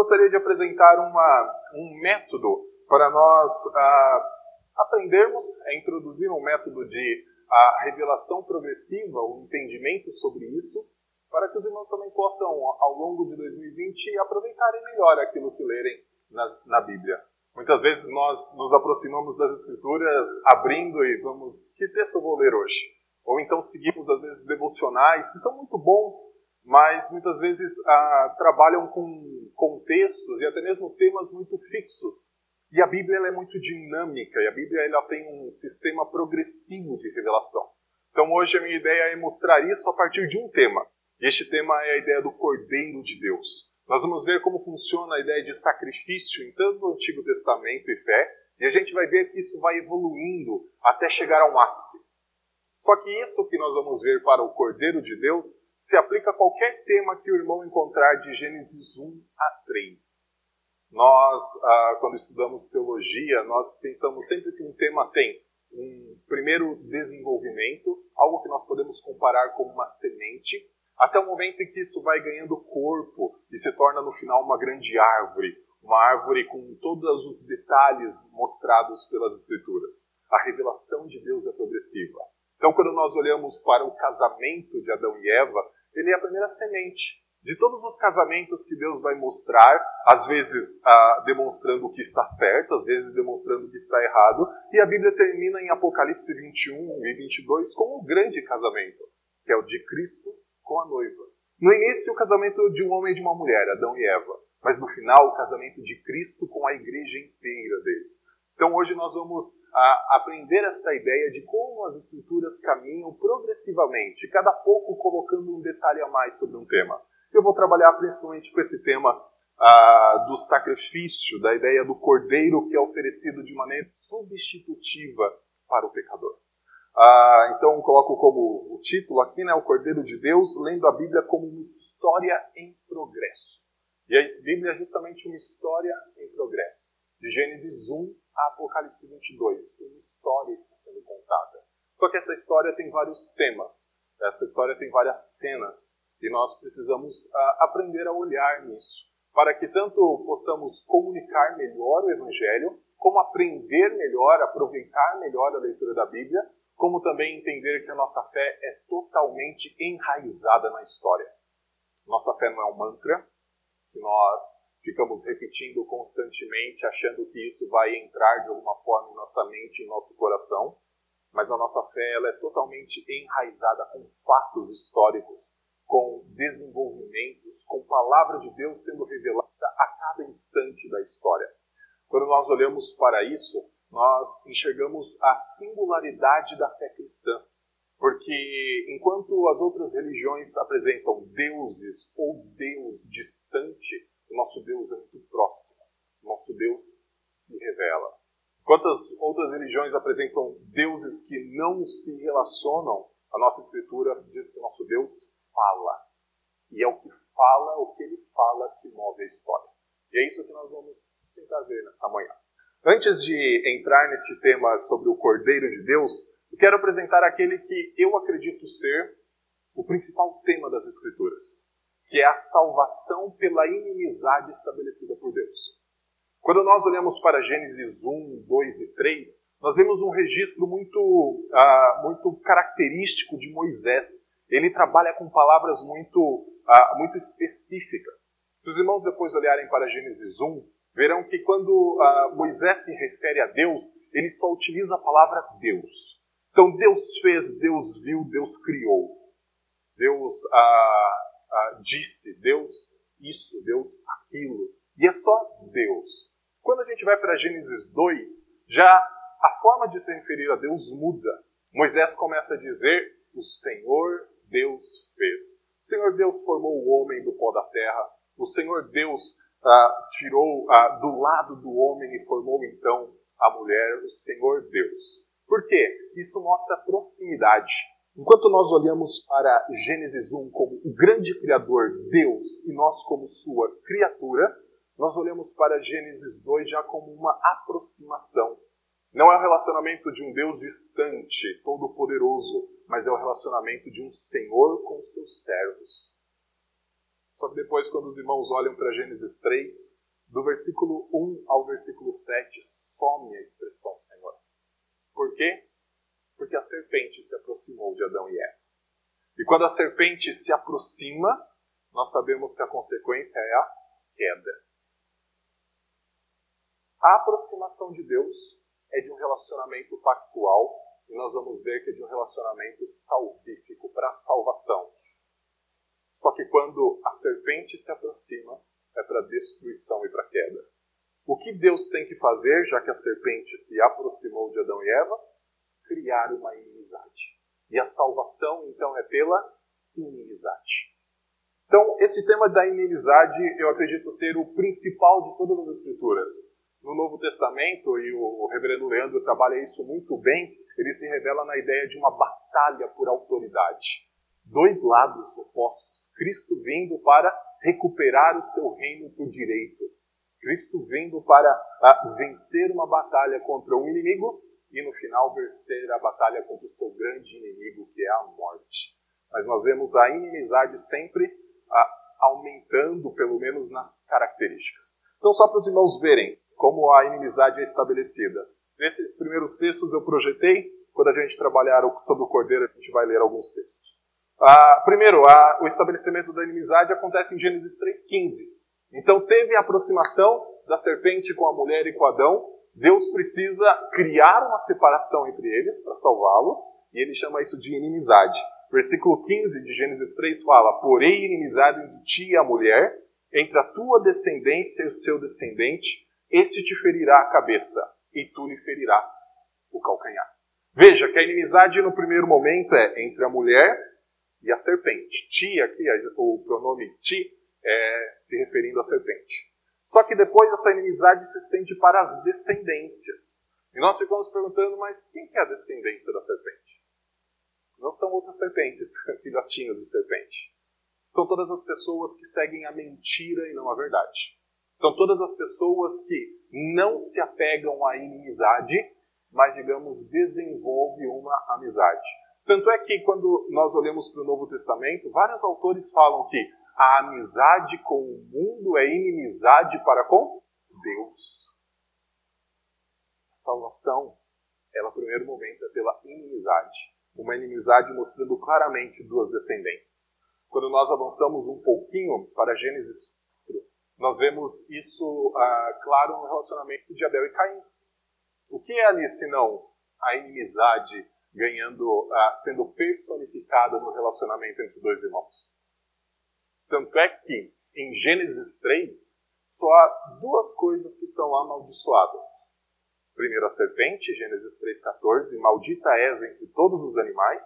gostaria de apresentar uma, um método para nós ah, aprendermos a introduzir um método de a revelação progressiva, o entendimento sobre isso, para que os irmãos também possam, ao longo de 2020, aproveitarem melhor aquilo que lerem na, na Bíblia. Muitas vezes nós nos aproximamos das Escrituras abrindo e vamos, que texto eu vou ler hoje? Ou então seguimos, às vezes, devocionais, que são muito bons, mas muitas vezes ah, trabalham com contextos e até mesmo temas muito fixos. E a Bíblia é muito dinâmica, e a Bíblia ela tem um sistema progressivo de revelação. Então hoje a minha ideia é mostrar isso a partir de um tema. E este tema é a ideia do Cordeiro de Deus. Nós vamos ver como funciona a ideia de sacrifício em tanto o Antigo Testamento e fé, e a gente vai ver que isso vai evoluindo até chegar a um ápice. Só que isso que nós vamos ver para o Cordeiro de Deus se aplica a qualquer tema que o irmão encontrar de Gênesis 1 a 3. Nós, ah, quando estudamos teologia, nós pensamos sempre que um tema tem um primeiro desenvolvimento, algo que nós podemos comparar com uma semente, até o momento em que isso vai ganhando corpo e se torna no final uma grande árvore, uma árvore com todos os detalhes mostrados pelas Escrituras. A revelação de Deus é progressiva. Então, quando nós olhamos para o casamento de Adão e Eva, ele é a primeira semente. De todos os casamentos que Deus vai mostrar, às vezes ah, demonstrando o que está certo, às vezes demonstrando o que está errado, e a Bíblia termina em Apocalipse 21 e 22 com um grande casamento, que é o de Cristo com a noiva. No início, o casamento de um homem e de uma mulher, Adão e Eva. Mas no final, o casamento de Cristo com a igreja inteira dele. Então hoje nós vamos a, aprender essa ideia de como as escrituras caminham progressivamente, cada pouco colocando um detalhe a mais sobre um tema. Eu vou trabalhar principalmente com esse tema a, do sacrifício, da ideia do cordeiro que é oferecido de maneira substitutiva para o pecador. Ah, então coloco como o título aqui, né, o Cordeiro de Deus, lendo a Bíblia como uma história em progresso. E a Bíblia é justamente uma história em progresso. De Gênesis 1 a Apocalipse 22, uma história está sendo contada. Só que essa história tem vários temas, essa história tem várias cenas, e nós precisamos ah, aprender a olhar nisso, para que tanto possamos comunicar melhor o Evangelho, como aprender melhor, aproveitar melhor a leitura da Bíblia, como também entender que a nossa fé é totalmente enraizada na história. Nossa fé não é um mantra que nós ficamos repetindo constantemente, achando que isso vai entrar de alguma forma em nossa mente, em nosso coração, mas a nossa fé ela é totalmente enraizada com fatos históricos, com desenvolvimentos, com palavra de Deus sendo revelada a cada instante da história. Quando nós olhamos para isso, nós enxergamos a singularidade da fé cristã. Porque enquanto as outras religiões apresentam deuses ou Deus distante, o nosso Deus é muito próximo. O nosso Deus se revela. Enquanto as outras religiões apresentam deuses que não se relacionam, a nossa Escritura diz que o nosso Deus fala. E é o que fala, o que ele fala, que move a história. E é isso que nós vamos tentar ver nesta manhã. Antes de entrar neste tema sobre o Cordeiro de Deus, eu quero apresentar aquele que eu acredito ser o principal tema das Escrituras, que é a salvação pela inimizade estabelecida por Deus. Quando nós olhamos para Gênesis 1, 2 e 3, nós vemos um registro muito, uh, muito característico de Moisés. Ele trabalha com palavras muito, uh, muito específicas. Se os irmãos depois olharem para Gênesis 1, verão que quando uh, Moisés se refere a Deus, ele só utiliza a palavra Deus. Então Deus fez, Deus viu, Deus criou. Deus uh, disse, Deus isso, Deus aquilo. E é só Deus. Quando a gente vai para Gênesis 2, já a forma de se referir a Deus muda. Moisés começa a dizer: O Senhor Deus fez. O Senhor Deus formou o homem do pó da terra. O Senhor Deus ah, tirou ah, do lado do homem e formou então a mulher, o Senhor Deus. Por quê? Isso mostra proximidade. Enquanto nós olhamos para Gênesis 1 como o grande Criador, Deus, e nós como sua criatura, nós olhamos para Gênesis 2 já como uma aproximação. Não é o relacionamento de um Deus distante, todo-poderoso, mas é o relacionamento de um Senhor com seus servos. Só que depois, quando os irmãos olham para Gênesis 3, do versículo 1 ao versículo 7, some a expressão Senhor. Por quê? Porque a serpente se aproximou de Adão e Eva. E quando a serpente se aproxima, nós sabemos que a consequência é a queda. A aproximação de Deus é de um relacionamento pactual e nós vamos ver que é de um relacionamento salvífico para a salvação. Só que quando a serpente se aproxima, é para destruição e para queda. O que Deus tem que fazer, já que a serpente se aproximou de Adão e Eva? Criar uma inimizade. E a salvação, então, é pela inimizade. Então, esse tema da inimizade, eu acredito ser o principal de todas as Escrituras. No Novo Testamento, e o reverendo Leandro trabalha isso muito bem, ele se revela na ideia de uma batalha por autoridade. Dois lados opostos. Cristo vindo para recuperar o seu reino por direito. Cristo vindo para uh, vencer uma batalha contra um inimigo e no final vencer a batalha contra o seu grande inimigo, que é a morte. Mas nós vemos a inimizade sempre aumentando, pelo menos nas características. Então, só para os irmãos verem como a inimizade é estabelecida. Nesses primeiros textos eu projetei, quando a gente trabalhar sobre o cordeiro, a gente vai ler alguns textos. Ah, primeiro, o estabelecimento da inimizade acontece em Gênesis 3,15. Então teve a aproximação da serpente com a mulher e com Adão. Deus precisa criar uma separação entre eles para salvá-los, e ele chama isso de inimizade. Versículo 15 de Gênesis 3 fala: Porém, inimizade entre ti e a mulher, entre a tua descendência e o seu descendente, este te ferirá a cabeça, e tu lhe ferirás o calcanhar. Veja que a inimizade no primeiro momento é entre a mulher e a serpente. Ti, aqui, o pronome ti, é se referindo à serpente. Só que depois essa inimizade se estende para as descendências. E nós ficamos perguntando, mas quem é a descendência da serpente? Não são outras serpentes, filhotinhos de serpente. São todas as pessoas que seguem a mentira e não a verdade. São todas as pessoas que não se apegam à inimizade, mas, digamos, desenvolvem uma amizade. Tanto é que quando nós olhamos para o Novo Testamento, vários autores falam que a amizade com o mundo é inimizade para com Deus. A salvação, ela, primeiro momento, é pela inimizade. Uma inimizade mostrando claramente duas descendências. Quando nós avançamos um pouquinho para Gênesis 4, nós vemos isso ah, claro no relacionamento de Abel e Caim. O que é ali senão a inimizade ganhando, uh, sendo personificada no relacionamento entre dois irmãos. Tanto é que em Gênesis 3 só há duas coisas que são amaldiçoadas. Primeiro a serpente, Gênesis 3,14, maldita és entre todos os animais,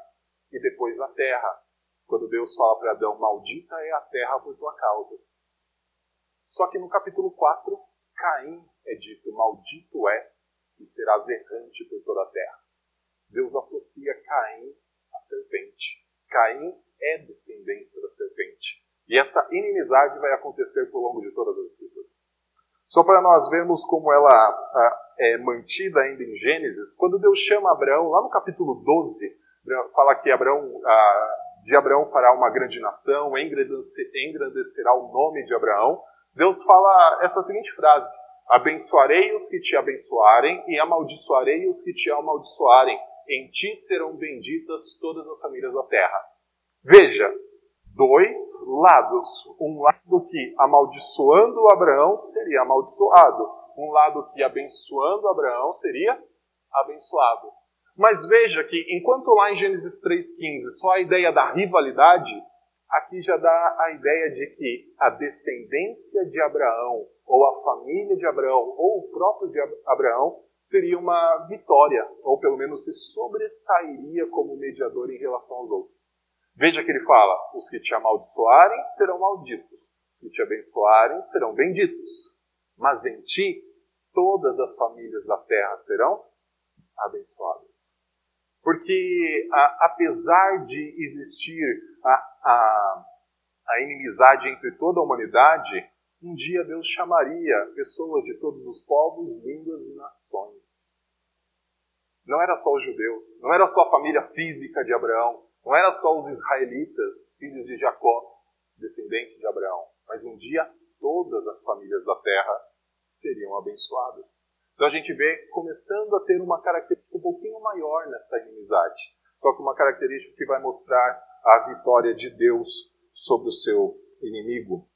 e depois a terra, quando Deus fala para Adão, maldita é a terra por tua causa. Só que no capítulo 4, Caim é dito, maldito és e serás errante por toda a terra. Deus associa Caim à serpente. Caim é descendência da serpente. E essa inimizade vai acontecer por longo de todas as escrituras. Só para nós vermos como ela é mantida ainda em Gênesis, quando Deus chama Abraão, lá no capítulo 12, fala que Abraão, de Abraão fará uma grande nação, engrandecerá o nome de Abraão. Deus fala essa seguinte frase: Abençoarei os que te abençoarem e amaldiçoarei os que te amaldiçoarem em ti serão benditas todas as famílias da terra. Veja, dois lados. Um lado que amaldiçoando Abraão seria amaldiçoado. Um lado que abençoando Abraão seria abençoado. Mas veja que enquanto lá em Gênesis 3,15 só a ideia da rivalidade, aqui já dá a ideia de que a descendência de Abraão, ou a família de Abraão, ou o próprio de Abraão, teria uma vitória, ou pelo menos se sobressairia como mediador em relação aos outros. Veja que ele fala: os que te amaldiçoarem serão malditos, os que te abençoarem serão benditos. Mas em ti todas as famílias da terra serão abençoadas. Porque a, apesar de existir a, a, a inimizade entre toda a humanidade, um dia Deus chamaria pessoas de todos os povos, línguas e nações. Não era só os judeus, não era só a família física de Abraão, não era só os israelitas, filhos de Jacó. descendente de Abraão, mas um dia todas as famílias da terra seriam abençoadas. Então a gente vê começando a ter uma característica um pouquinho maior nessa inimizade, só que uma característica que vai mostrar a vitória de Deus sobre o seu inimigo.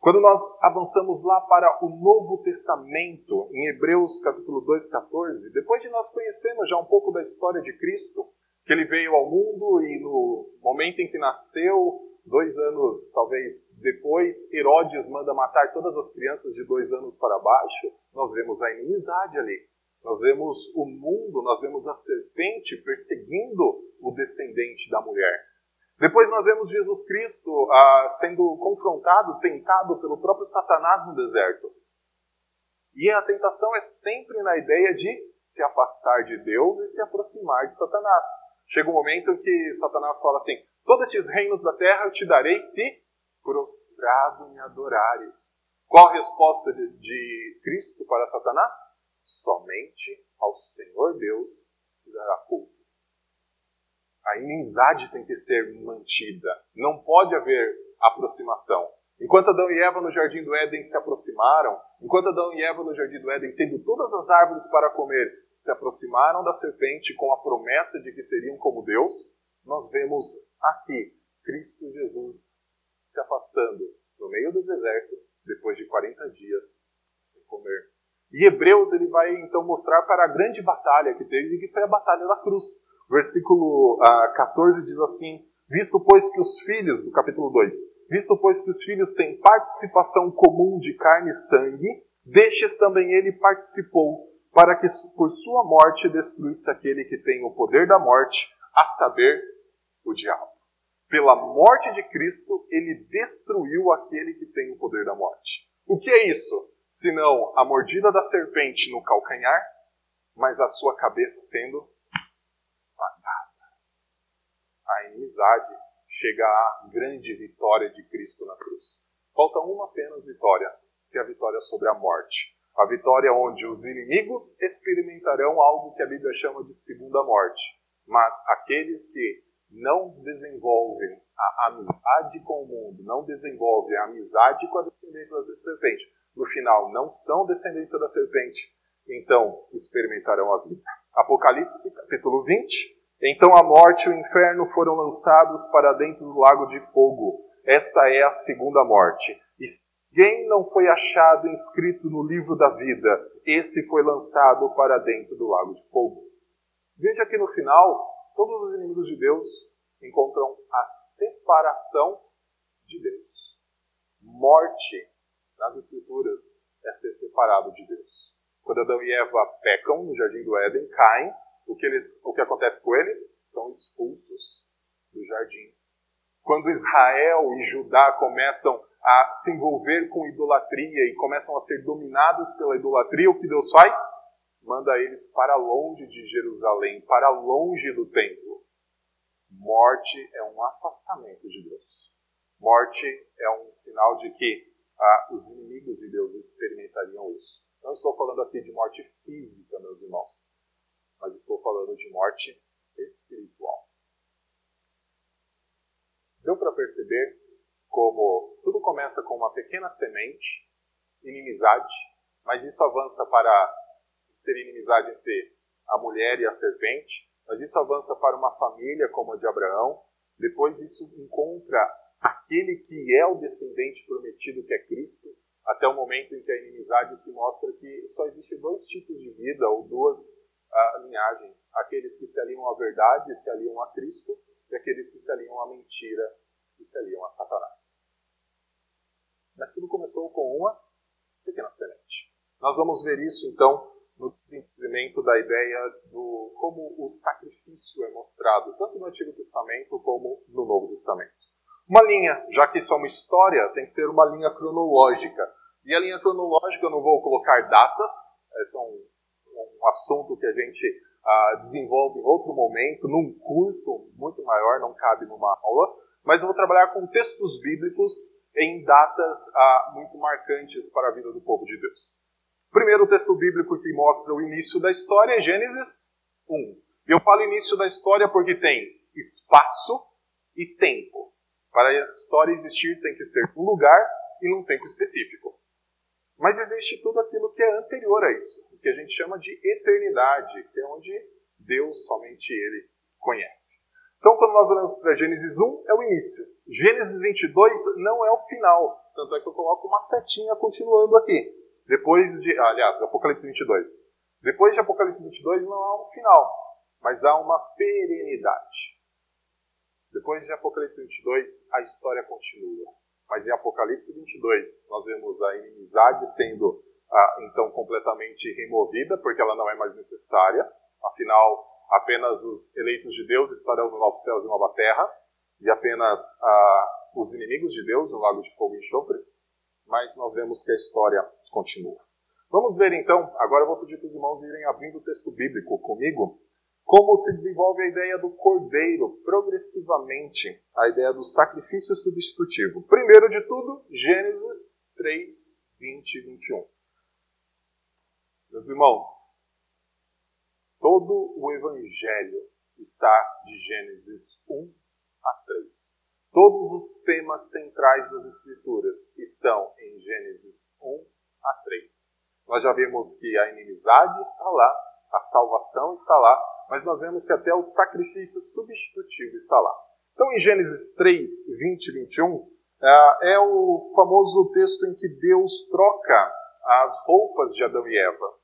Quando nós avançamos lá para o Novo Testamento, em Hebreus capítulo 2, 14, depois de nós conhecermos já um pouco da história de Cristo, que ele veio ao mundo e no momento em que nasceu, dois anos talvez depois, Herodes manda matar todas as crianças de dois anos para baixo, nós vemos a inimizade ali. Nós vemos o mundo, nós vemos a serpente perseguindo o descendente da mulher. Depois nós vemos Jesus Cristo ah, sendo confrontado, tentado pelo próprio Satanás no deserto. E a tentação é sempre na ideia de se afastar de Deus e se aproximar de Satanás. Chega um momento em que Satanás fala assim: Todos estes reinos da terra eu te darei se prostrado me adorares. Qual a resposta de, de Cristo para Satanás? Somente ao Senhor Deus se dará culto. A inimizade tem que ser mantida. Não pode haver aproximação. Enquanto Adão e Eva no jardim do Éden se aproximaram, enquanto Adão e Eva no jardim do Éden, tendo todas as árvores para comer, se aproximaram da serpente com a promessa de que seriam como Deus, nós vemos aqui Cristo Jesus se afastando no meio do deserto depois de 40 dias sem comer. E Hebreus ele vai então mostrar para a grande batalha que teve, que foi a batalha da cruz. Versículo ah, 14 diz assim: Visto, pois, que os filhos, do capítulo 2, visto, pois, que os filhos têm participação comum de carne e sangue, destes também ele participou, para que por sua morte destruísse aquele que tem o poder da morte, a saber, o diabo. Pela morte de Cristo, ele destruiu aquele que tem o poder da morte. O que é isso? Senão a mordida da serpente no calcanhar, mas a sua cabeça sendo a inimizade, chega à grande vitória de Cristo na cruz. Falta uma apenas vitória, que é a vitória sobre a morte. A vitória onde os inimigos experimentarão algo que a Bíblia chama de segunda morte. Mas aqueles que não desenvolvem a amizade com o mundo, não desenvolvem a amizade com a descendência da serpente, no final não são descendência da serpente, então experimentarão a vida. Apocalipse, capítulo 20, então a morte e o inferno foram lançados para dentro do lago de fogo. Esta é a segunda morte. E quem não foi achado inscrito no livro da vida, este foi lançado para dentro do lago de fogo. Veja que no final, todos os inimigos de Deus encontram a separação de Deus. Morte, nas Escrituras, é ser separado de Deus. Quando Adão e Eva pecam no jardim do Éden, caem, o que, eles, o que acontece com eles? São expulsos do jardim. Quando Israel e Judá começam a se envolver com idolatria e começam a ser dominados pela idolatria, o que Deus faz? Manda eles para longe de Jerusalém, para longe do templo. Morte é um afastamento de Deus. Morte é um sinal de que ah, os inimigos de Deus experimentariam isso. Não estou falando aqui de morte física, meus irmãos mas estou falando de morte espiritual. Deu para perceber como tudo começa com uma pequena semente, inimizade, mas isso avança para ser inimizade entre a mulher e a serpente, mas isso avança para uma família como a de Abraão, depois isso encontra aquele que é o descendente prometido, que é Cristo, até o momento em que a inimizade se mostra que só existe dois tipos de vida, ou duas uh, linhagens. Aqueles que se aliam à verdade e se aliam a Cristo, e aqueles que se aliam à mentira e se aliam a Satanás. Mas tudo começou com uma pequena semente. Nós vamos ver isso, então, no desenvolvimento da ideia do como o sacrifício é mostrado, tanto no Antigo Testamento como no Novo Testamento. Uma linha, já que isso é uma história, tem que ter uma linha cronológica. E a linha cronológica eu não vou colocar datas, são um assunto que a gente ah, desenvolve em outro momento, num curso muito maior, não cabe numa aula, mas eu vou trabalhar com textos bíblicos em datas ah, muito marcantes para a vida do povo de Deus. Primeiro texto bíblico que mostra o início da história é Gênesis 1. Eu falo início da história porque tem espaço e tempo. Para a história existir, tem que ser um lugar e num tempo específico. Mas existe tudo aquilo que é anterior a isso, o que a gente chama de eternidade, que é onde Deus somente Ele conhece. Então, quando nós olhamos para Gênesis 1, é o início. Gênesis 22 não é o final. Tanto é que eu coloco uma setinha continuando aqui. Depois de. Aliás, Apocalipse 22. Depois de Apocalipse 22 não há um final, mas há uma perenidade. Depois de Apocalipse 22, a história continua. Mas em Apocalipse 22, nós vemos a inimizade sendo ah, então completamente removida, porque ela não é mais necessária. Afinal, apenas os eleitos de Deus estarão no novo céu e nova terra, e apenas os inimigos de Deus no lago de fogo e enxofre. Mas nós vemos que a história continua. Vamos ver então, agora eu vou pedir para os irmãos irem abrindo o texto bíblico comigo, como se desenvolve a ideia do cordeiro progressivamente, a ideia do sacrifício substitutivo. Primeiro de tudo, Gênesis 3, 20 e 21. Meus irmãos, todo o Evangelho está de Gênesis 1 a 3. Todos os temas centrais das Escrituras estão em Gênesis 1 a 3. Nós já vimos que a inimizade está lá, a salvação está lá, mas nós vemos que até o sacrifício substitutivo está lá. Então, em Gênesis 3, 20 e 21, é, é o famoso texto em que Deus troca as roupas de Adão e Eva.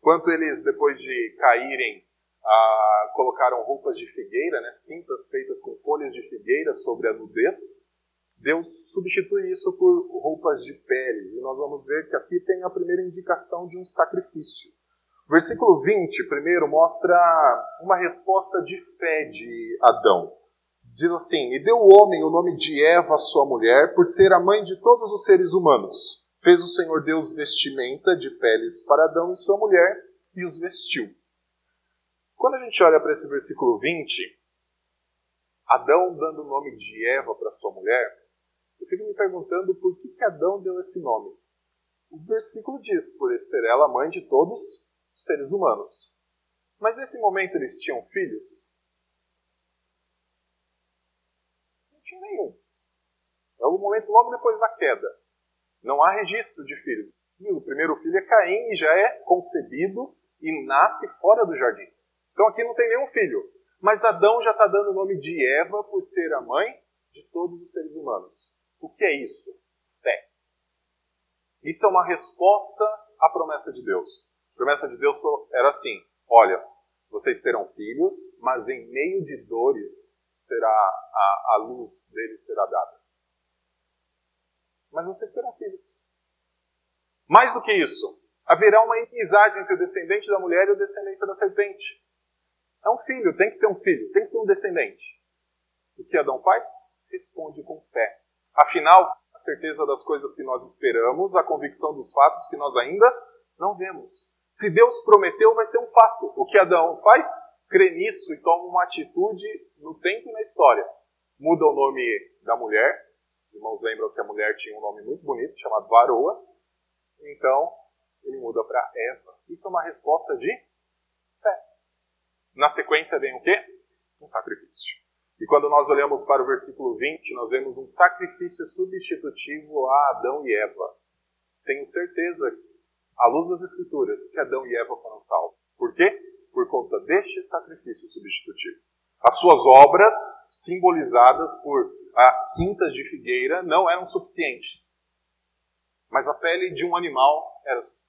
Quanto eles, depois de caírem, ah, colocaram roupas de figueira, né, cintas feitas com folhas de figueira sobre a nudez, Deus substitui isso por roupas de peles. E nós vamos ver que aqui tem a primeira indicação de um sacrifício. Versículo 20, primeiro, mostra uma resposta de fé de Adão. Diz assim: E deu o homem o nome de Eva, sua mulher, por ser a mãe de todos os seres humanos. Fez o Senhor Deus vestimenta de peles para Adão e sua mulher e os vestiu. Quando a gente olha para esse versículo 20, Adão dando o nome de Eva para sua mulher, eu fico me perguntando por que, que Adão deu esse nome. O versículo diz, por ser ela mãe de todos os seres humanos. Mas nesse momento eles tinham filhos? Não tinha nenhum. É o momento logo depois da queda. Não há registro de filhos. O primeiro filho é Caim e já é concebido e nasce fora do jardim. Então aqui não tem nenhum filho. Mas Adão já está dando o nome de Eva por ser a mãe de todos os seres humanos. O que é isso? Fé. Isso é uma resposta à promessa de Deus. A promessa de Deus era assim: olha, vocês terão filhos, mas em meio de dores será a, a luz deles será dada. Mas vocês terão filhos. Mais do que isso, haverá uma inimizade entre o descendente da mulher e o descendente da serpente. É um filho, tem que ter um filho, tem que ter um descendente. O que Adão faz? Responde com fé. Afinal, a certeza das coisas que nós esperamos, a convicção dos fatos que nós ainda não vemos. Se Deus prometeu, vai ser um fato. O que Adão faz? Crê nisso e toma uma atitude no tempo e na história. Muda o nome da mulher. Os irmãos lembram que a mulher tinha um nome muito bonito, chamado Varoa. Então, ele muda para Eva. Isso é uma resposta de. Na sequência vem o quê? Um sacrifício. E quando nós olhamos para o versículo 20, nós vemos um sacrifício substitutivo a Adão e Eva. Tenho certeza, à luz das Escrituras, que Adão e Eva foram salvos. Por quê? Por conta deste sacrifício substitutivo. As suas obras, simbolizadas por ah, cintas de figueira, não eram suficientes. Mas a pele de um animal era suficiente.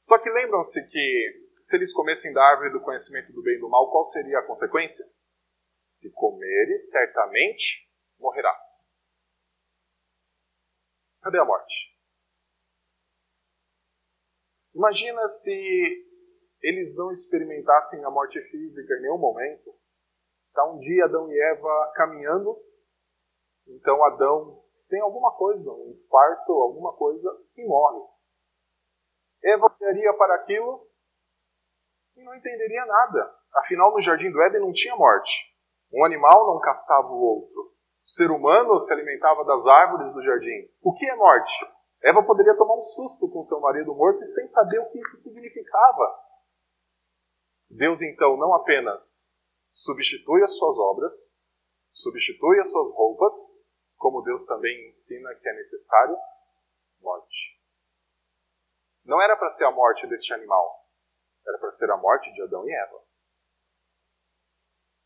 Só que lembram-se que se eles comessem da árvore do conhecimento do bem e do mal, qual seria a consequência? Se comeres, certamente morrerás. Cadê a morte? Imagina se eles não experimentassem a morte física em nenhum momento. Está um dia Adão e Eva caminhando, então Adão tem alguma coisa, um infarto, alguma coisa, e morre. Eva olharia para aquilo e não entenderia nada. Afinal, no jardim do Éden não tinha morte. Um animal não caçava o outro. O ser humano se alimentava das árvores do jardim. O que é morte? Eva poderia tomar um susto com seu marido morto e sem saber o que isso significava. Deus então não apenas substitui as suas obras, substitui as suas roupas, como Deus também ensina que é necessário morte. Não era para ser a morte deste animal, era para ser a morte de Adão e Eva.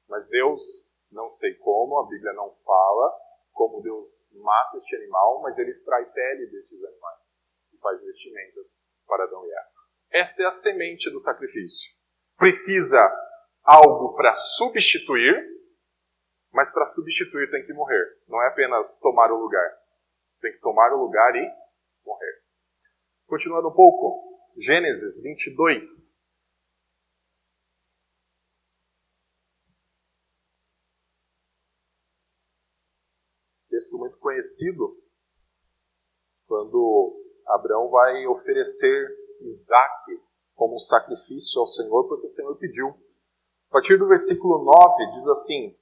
Mas Deus, não sei como, a Bíblia não fala como Deus mata este animal, mas ele extrai pele destes animais e faz vestimentas para Adão e Eva. Esta é a semente do sacrifício. Precisa algo para substituir, mas para substituir tem que morrer. Não é apenas tomar o lugar. Tem que tomar o lugar e morrer. Continuando um pouco, Gênesis 22. Texto muito conhecido, quando Abraão vai oferecer Isaac como sacrifício ao Senhor, porque o Senhor pediu. A partir do versículo 9 diz assim: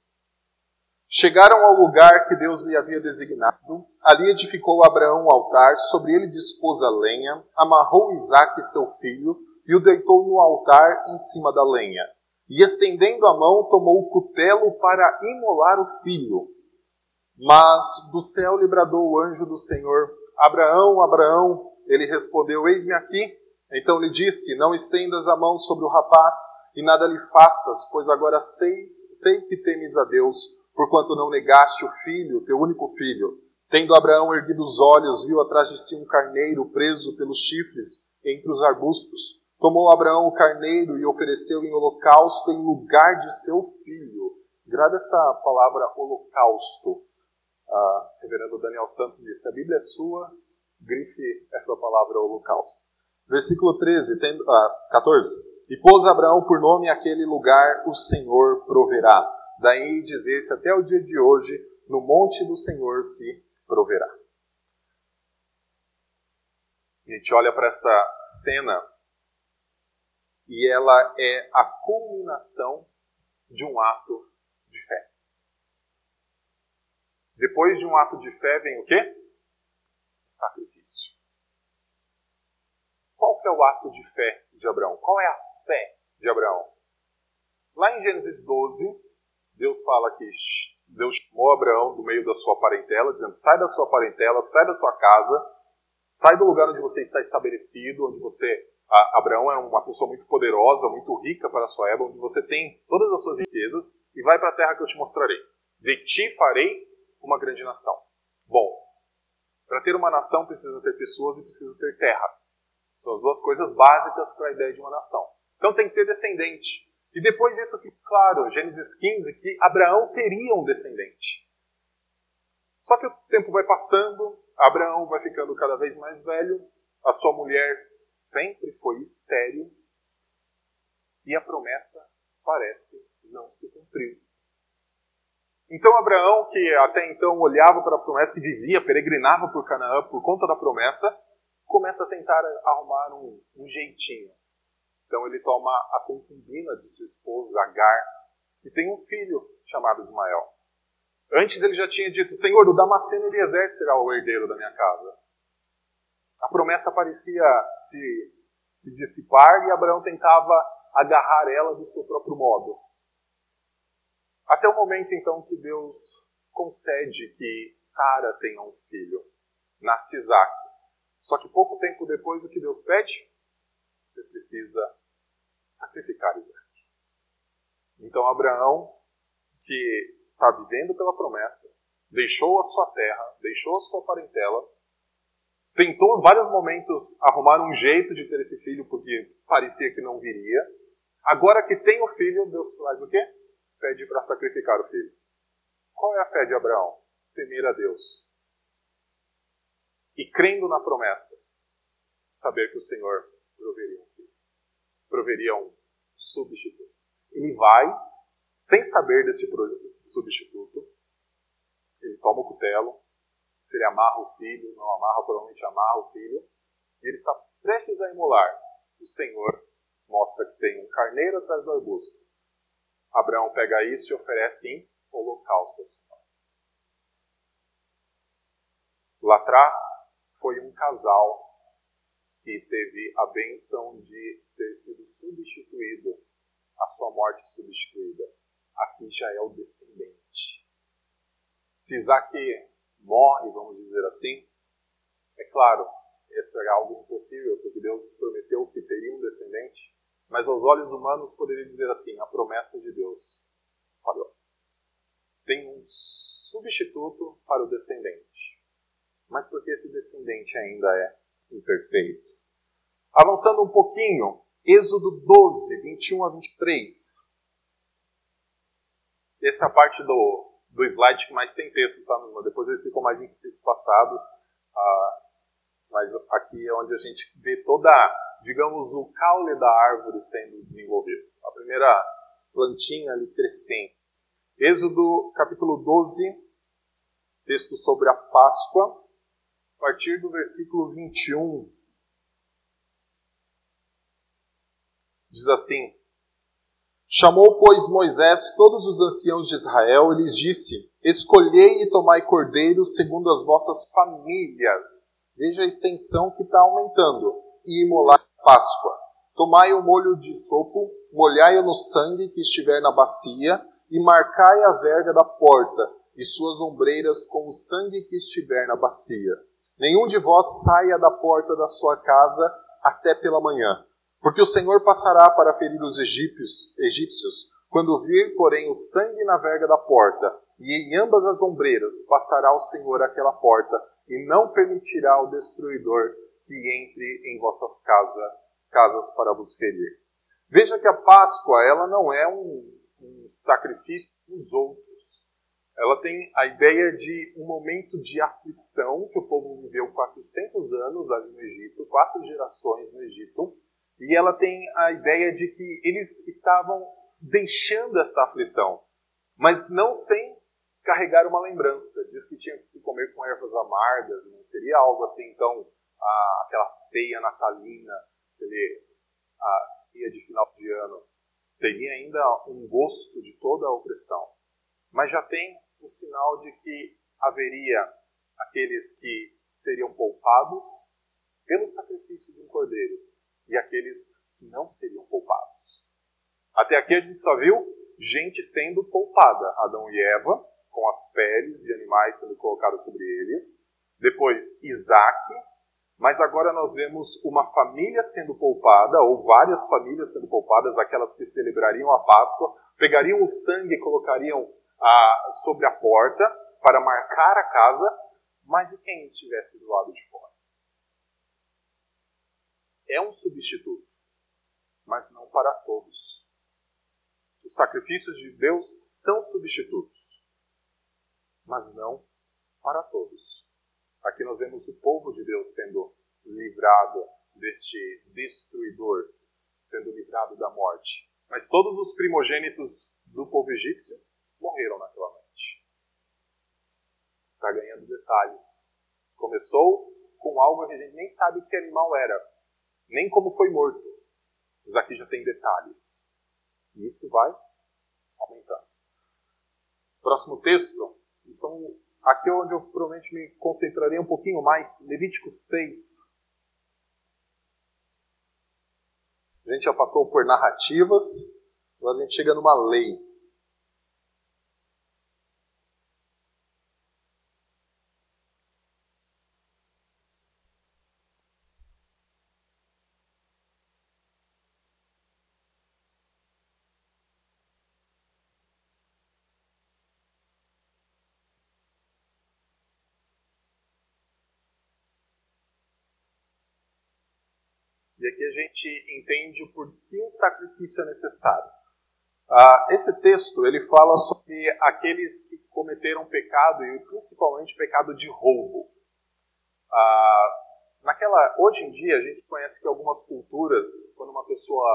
Chegaram ao lugar que Deus lhe havia designado. Ali edificou Abraão um altar, sobre ele dispôs a lenha, amarrou Isaque seu filho e o deitou no altar em cima da lenha. E estendendo a mão, tomou o cutelo para imolar o filho. Mas do céu lhe bradou o anjo do Senhor: Abraão, Abraão. Ele respondeu: Eis-me aqui. Então lhe disse: Não estendas a mão sobre o rapaz e nada lhe faças, pois agora sei, sei que temes a Deus porquanto não negaste o filho, teu único filho. Tendo Abraão erguido os olhos, viu atrás de si um carneiro preso pelos chifres entre os arbustos. Tomou Abraão o carneiro e ofereceu em holocausto em lugar de seu filho. Grave essa palavra holocausto. Ah, reverendo Daniel Santos disse: A Bíblia é sua, grife essa palavra holocausto. Versículo 13, tendo, ah, 14. E pôs Abraão por nome aquele lugar: O Senhor proverá. Daí dizer-se até o dia de hoje, no monte do Senhor se proverá. A gente olha para essa cena e ela é a culminação de um ato de fé. Depois de um ato de fé vem o quê? Sacrifício. Qual que é o ato de fé de Abraão? Qual é a fé de Abraão? Lá em Gênesis 12, Deus fala que Deus chamou Abraão do meio da sua parentela, dizendo: sai da sua parentela, sai da sua casa, sai do lugar onde você está estabelecido, onde você. A, Abraão é uma pessoa muito poderosa, muito rica para a sua época, onde você tem todas as suas riquezas, e vai para a terra que eu te mostrarei. De ti farei uma grande nação. Bom, para ter uma nação precisa ter pessoas e precisa ter terra. São as duas coisas básicas para a ideia de uma nação. Então tem que ter descendente. E depois disso fica claro, Gênesis 15, que Abraão teria um descendente. Só que o tempo vai passando, Abraão vai ficando cada vez mais velho, a sua mulher sempre foi estéril, e a promessa parece não se cumprir. Então Abraão, que até então olhava para a promessa e vivia, peregrinava por Canaã por conta da promessa, começa a tentar arrumar um, um jeitinho então ele toma a concubina de sua esposa, Agar, e tem um filho chamado Ismael. Antes ele já tinha dito, Senhor, o Damasceno Eliezer será o herdeiro da minha casa. A promessa parecia se, se dissipar e Abraão tentava agarrar ela do seu próprio modo. Até o momento, então, que Deus concede que Sara tenha um filho. Nasce Isaac. Só que pouco tempo depois, o que Deus pede? Você precisa sacrificar Isaac. Então Abraão, que está vivendo pela promessa, deixou a sua terra, deixou a sua parentela, tentou em vários momentos arrumar um jeito de ter esse filho porque parecia que não viria. Agora que tem o filho, Deus faz o quê? Pede para sacrificar o filho. Qual é a fé de Abraão? Temer a Deus. E crendo na promessa, saber que o Senhor proveria um filho. Proveria um substituto. Ele vai, sem saber desse substituto, ele toma o cutelo, se ele amarra o filho, não amarra, provavelmente amarra o filho, e ele está prestes a imolar. O Senhor mostra que tem um carneiro atrás do arbusto. Abraão pega isso e oferece em holocausto ao Senhor. Lá atrás foi um casal que teve a benção de ter sido substituído, a sua morte substituída. Aqui já é o descendente. Se Isaac morre, vamos dizer assim. É claro, isso é algo impossível, porque Deus prometeu que teria um descendente, mas aos olhos humanos poderia dizer assim: a promessa de Deus falhou. Tem um substituto para o descendente, mas porque esse descendente ainda é imperfeito. Avançando um pouquinho, Êxodo 12, 21 a 23. Essa é a parte do, do slide que mais tem texto, tá? Depois eles ficam mais passados. Ah, mas aqui é onde a gente vê toda, digamos, o caule da árvore sendo desenvolvido. A primeira plantinha ali crescendo. Êxodo capítulo 12, texto sobre a Páscoa, a partir do versículo 21. Diz assim: Chamou, pois, Moisés todos os anciãos de Israel e lhes disse: Escolhei e tomai cordeiros segundo as vossas famílias Veja a extensão que está aumentando. E imolar Páscoa. Tomai o molho de sopo, molhai-o no sangue que estiver na bacia, e marcai a verga da porta e suas ombreiras com o sangue que estiver na bacia. Nenhum de vós saia da porta da sua casa até pela manhã, porque o Senhor passará para ferir os egípcios, egípcios quando vir, porém, o sangue na verga da porta, e em ambas as ombreiras passará o Senhor aquela porta, e não permitirá o destruidor que entre em vossas casa, casas para vos ferir. Veja que a Páscoa ela não é um, um sacrifício dos outros. Ela tem a ideia de um momento de aflição que o povo viveu 400 anos ali no Egito, quatro gerações no Egito, e ela tem a ideia de que eles estavam deixando esta aflição, mas não sem carregar uma lembrança. Diz que tinha que se comer com ervas amargas, não seria algo assim, então, a, aquela ceia natalina, aquele, a ceia de final de ano, teria ainda um gosto de toda a opressão. Mas já tem o sinal de que haveria aqueles que seriam poupados pelo sacrifício de um cordeiro e aqueles que não seriam poupados. Até aqui a gente só viu gente sendo poupada, Adão e Eva, com as peles de animais sendo colocadas sobre eles. Depois, Isaac. Mas agora nós vemos uma família sendo poupada, ou várias famílias sendo poupadas, aquelas que celebrariam a Páscoa, pegariam o sangue e colocariam ah, sobre a porta para marcar a casa, mas e quem estivesse do lado de fora? É um substituto, mas não para todos. Os sacrifícios de Deus são substitutos mas não para todos. Aqui nós vemos o povo de Deus sendo livrado deste destruidor, sendo livrado da morte. Mas todos os primogênitos do povo egípcio morreram naquela noite. Está ganhando detalhes. Começou com algo que a gente nem sabe que animal era, nem como foi morto. Mas aqui já tem detalhes. E isso vai aumentando. Próximo texto, são aqui é onde eu provavelmente me concentrarei um pouquinho mais. Levítico 6. A gente já passou por narrativas, agora a gente chega numa lei. E aqui a gente entende o porquê um sacrifício é necessário. Ah, esse texto ele fala sobre aqueles que cometeram pecado e principalmente pecado de roubo. Ah, naquela, hoje em dia a gente conhece que algumas culturas, quando uma pessoa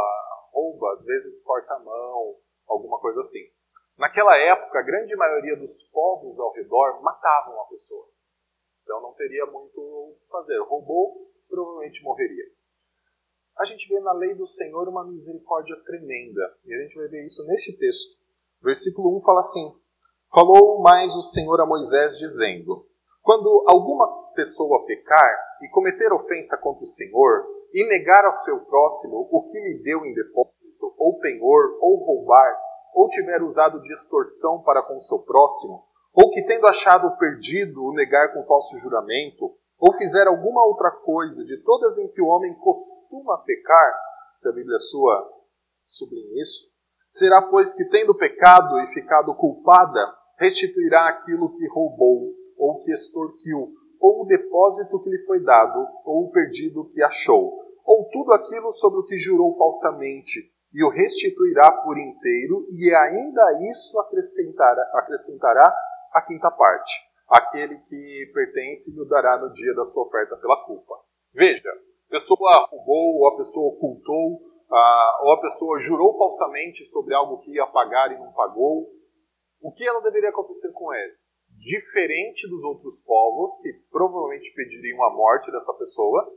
rouba, às vezes corta a mão, alguma coisa assim. Naquela época, a grande maioria dos povos ao redor matavam a pessoa. Então não teria muito o que fazer. Roubou, provavelmente morreria a gente vê na lei do Senhor uma misericórdia tremenda. E a gente vai ver isso neste texto. Versículo 1 fala assim: Falou mais o Senhor a Moisés, dizendo: Quando alguma pessoa pecar e cometer ofensa contra o Senhor, e negar ao seu próximo o que lhe deu em depósito, ou penhor, ou roubar, ou tiver usado de extorsão para com o seu próximo, ou que tendo achado perdido o negar com falso juramento, ou fizer alguma outra coisa de todas em que o homem costuma pecar, se a Bíblia sua sublinha isso, será, pois, que tendo pecado e ficado culpada, restituirá aquilo que roubou, ou que extorquiu, ou o depósito que lhe foi dado, ou o perdido que achou, ou tudo aquilo sobre o que jurou falsamente, e o restituirá por inteiro, e ainda isso acrescentará, acrescentará a quinta parte. Aquele que pertence lhe dará no dia da sua oferta pela culpa. Veja, a pessoa roubou, ou a pessoa ocultou, ou a pessoa jurou falsamente sobre algo que ia pagar e não pagou. O que ela deveria acontecer com ele? Diferente dos outros povos, que provavelmente pediriam a morte dessa pessoa,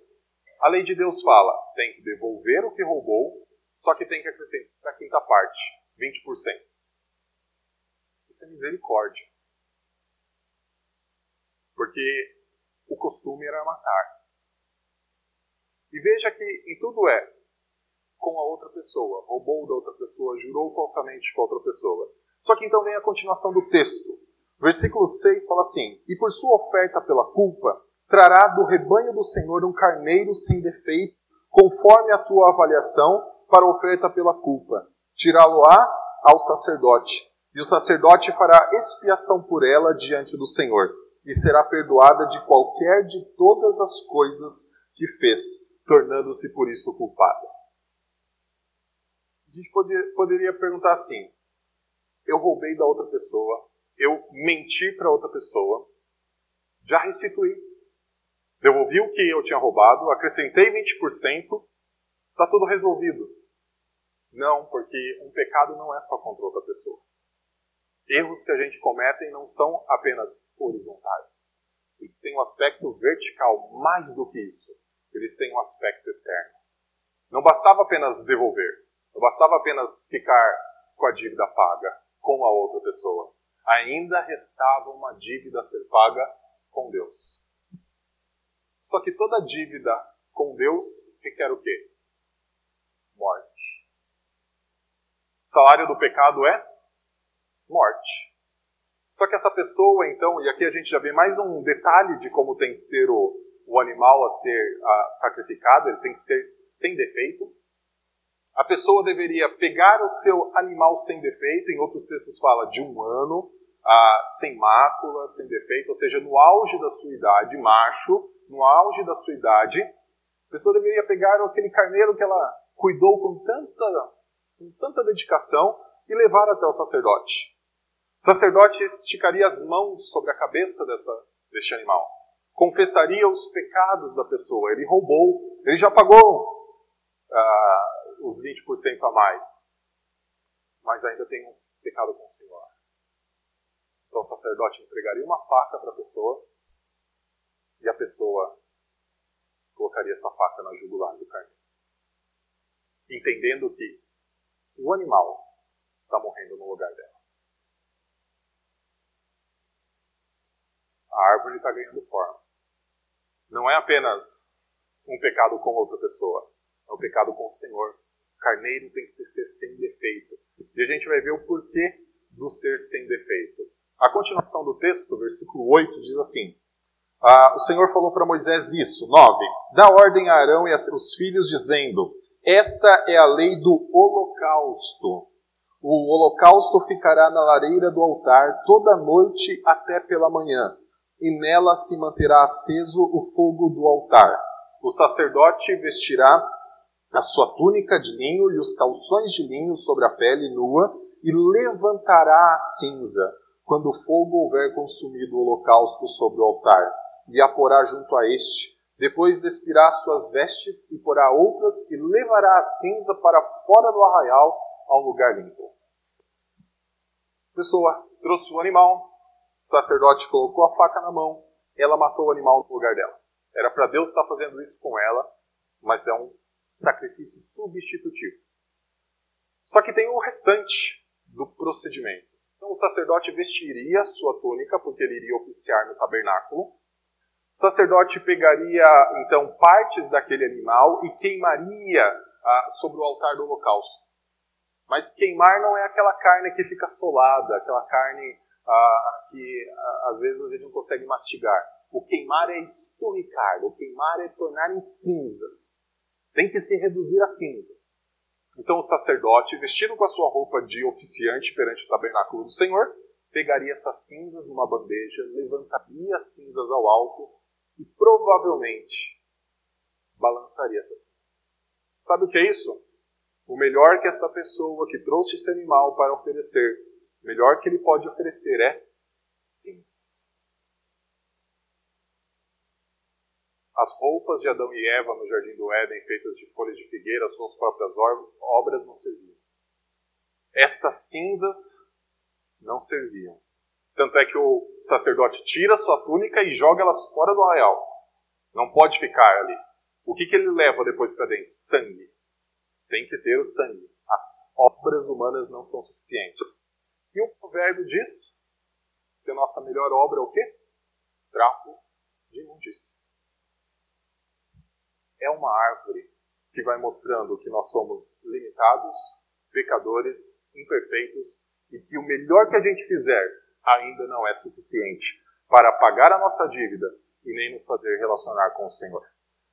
a lei de Deus fala: tem que devolver o que roubou, só que tem que acrescentar a quinta parte, 20%. Isso é misericórdia. Porque o costume era matar. E veja que em tudo é com a outra pessoa, roubou da outra pessoa, jurou falsamente com a outra pessoa. Só que então vem a continuação do texto. Versículo 6 fala assim: E por sua oferta pela culpa, trará do rebanho do Senhor um carneiro sem defeito, conforme a tua avaliação, para oferta pela culpa. Tirá-lo-á ao sacerdote, e o sacerdote fará expiação por ela diante do Senhor, e será perdoada de qualquer de todas as coisas que fez, tornando-se por isso culpada. A gente poder, poderia perguntar assim: eu roubei da outra pessoa, eu menti para outra pessoa, já restituí. Devolvi o que eu tinha roubado, acrescentei 20%, está tudo resolvido. Não, porque um pecado não é só contra outra pessoa. Erros que a gente comete não são apenas horizontais. Eles têm um aspecto vertical, mais do que isso. Eles têm um aspecto eterno. Não bastava apenas devolver, não bastava apenas ficar com a dívida paga com a outra pessoa. Ainda restava uma dívida a ser paga com Deus. Só que toda dívida com Deus requer o quê? Morte. O salário do pecado é morte. Só que essa pessoa, então, e aqui a gente já vê mais um detalhe de como tem que ser o, o animal a ser a, sacrificado, ele tem que ser sem defeito. A pessoa deveria pegar o seu animal sem defeito, em outros textos fala de um ano, ah, sem mácula, sem defeito, ou seja, no auge da sua idade, macho, no auge da sua idade, a pessoa deveria pegar aquele carneiro que ela cuidou com tanta, com tanta dedicação e levar até o sacerdote. O sacerdote esticaria as mãos sobre a cabeça dessa, deste animal, confessaria os pecados da pessoa. Ele roubou, ele já pagou uh, os 20% a mais. Mas ainda tem um pecado com o Senhor. Então o sacerdote entregaria uma faca para a pessoa e a pessoa colocaria essa faca na jugular do carneiro. Entendendo que o animal está morrendo no lugar dela. A árvore está ganhando forma. Não é apenas um pecado com outra pessoa, é o pecado com o Senhor. O carneiro tem que ser sem defeito. E a gente vai ver o porquê do ser sem defeito. A continuação do texto, versículo 8, diz assim: ah, O Senhor falou para Moisés isso. 9. Dá ordem a Arão e a seus filhos, dizendo: Esta é a lei do holocausto. O holocausto ficará na lareira do altar toda noite até pela manhã, e nela se manterá aceso o fogo do altar. O sacerdote vestirá a sua túnica de linho e os calções de linho sobre a pele nua, e levantará a cinza, quando o fogo houver consumido o holocausto sobre o altar, e a porá junto a este. Depois despirá suas vestes e porá outras, e levará a cinza para fora do arraial, a um lugar limpo. Pessoa trouxe o animal, sacerdote colocou a faca na mão, ela matou o animal no lugar dela. Era para Deus estar fazendo isso com ela, mas é um sacrifício substitutivo. Só que tem o restante do procedimento. Então o sacerdote vestiria sua túnica, porque ele iria oficiar no tabernáculo. O sacerdote pegaria então partes daquele animal e queimaria ah, sobre o altar do holocausto. Mas queimar não é aquela carne que fica solada, aquela carne ah, que ah, às vezes a gente não consegue mastigar. O queimar é esturricar, o queimar é tornar em cinzas. Tem que se reduzir a cinzas. Então o sacerdote, vestido com a sua roupa de oficiante perante o tabernáculo do Senhor, pegaria essas cinzas numa bandeja, levantaria as cinzas ao alto e provavelmente balançaria essas cinzas. Sabe o que é isso? O melhor que essa pessoa que trouxe esse animal para oferecer, o melhor que ele pode oferecer é cinzas. As roupas de Adão e Eva no jardim do Éden, feitas de folhas de figueira, suas próprias obras não serviam. Estas cinzas não serviam. Tanto é que o sacerdote tira sua túnica e joga elas fora do arraial. Não pode ficar ali. O que, que ele leva depois para dentro? Sangue. Tem que ter o sangue. As obras humanas não são suficientes. E o provérbio diz que a nossa melhor obra é o quê? Trapo de imundícia. É uma árvore que vai mostrando que nós somos limitados, pecadores, imperfeitos e que o melhor que a gente fizer ainda não é suficiente para pagar a nossa dívida e nem nos fazer relacionar com o Senhor.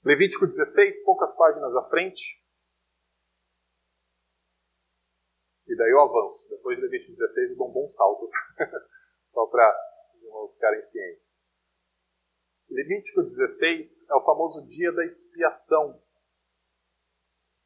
Levítico 16, poucas páginas à frente. E daí eu avanço. Depois de Levítico 16, eu dou um bom salto, só para os irmãos ficarem cientes. Levítico 16 é o famoso dia da expiação.